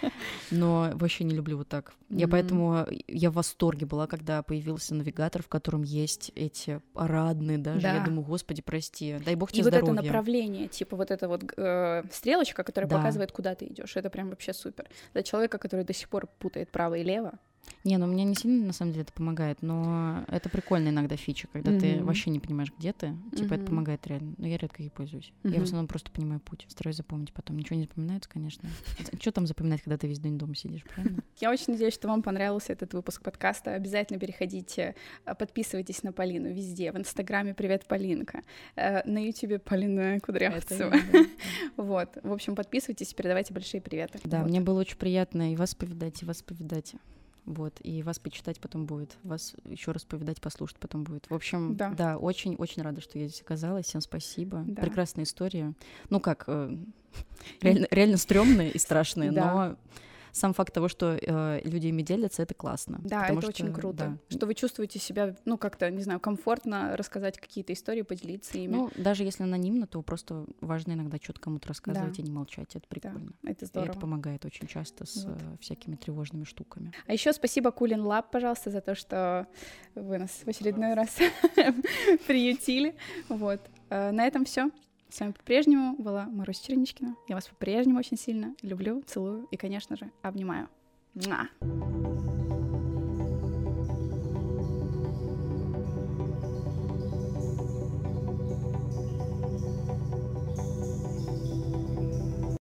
Но вообще не люблю вот так. Я поэтому, я в восторге была, когда появился навигатор, в котором есть эти парадные даже. Да. Я думаю, господи, прости, дай бог тебе И здоровья. вот это направление, типа вот эта вот э, стрелочка, которая да. показывает, куда ты идешь, это прям вообще супер. Для человека, который до сих пор путает право и лево, не, ну мне не сильно на самом деле это помогает, но это прикольно иногда фича, когда mm-hmm. ты вообще не понимаешь, где ты. Типа mm-hmm. это помогает реально. Но я редко ей пользуюсь. Mm-hmm. Я в основном просто понимаю путь, стараюсь запомнить потом. Ничего не запоминается, конечно. Что там запоминать, когда ты весь день дома сидишь, правильно? Я очень надеюсь, что вам понравился этот выпуск подкаста. Обязательно переходите, э, подписывайтесь на Полину везде. В Инстаграме «Привет, Полинка». Э, на Ютубе Полина Кудрявцева. Вот. В общем, подписывайтесь, передавайте большие приветы. Да, мне было очень приятно и вас повидать, и вас повидать. Вот, и вас почитать потом будет, вас еще раз повидать, послушать потом будет. В общем, да, да очень-очень рада, что я здесь оказалась. Всем спасибо. Да. Прекрасная история. Ну как, э, реально, реально стрёмные и страшные, да. но сам факт того, что э, люди ими делятся, это классно. Да, это что, очень круто. Да. Что вы чувствуете себя, ну, как-то, не знаю, комфортно рассказать какие-то истории, поделиться ими. Ну, даже если анонимно, то просто важно иногда что-то кому-то рассказывать да. и не молчать. Это прикольно. Да, это здорово. И это помогает очень часто с вот. э, всякими тревожными штуками. А еще спасибо Кулин Лаб, пожалуйста, за то, что вы нас в очередной раз приютили. Вот. Э, на этом все. С вами по-прежнему была Маруся Черничкина. Я вас по-прежнему очень сильно люблю, целую и, конечно же, обнимаю. Муа!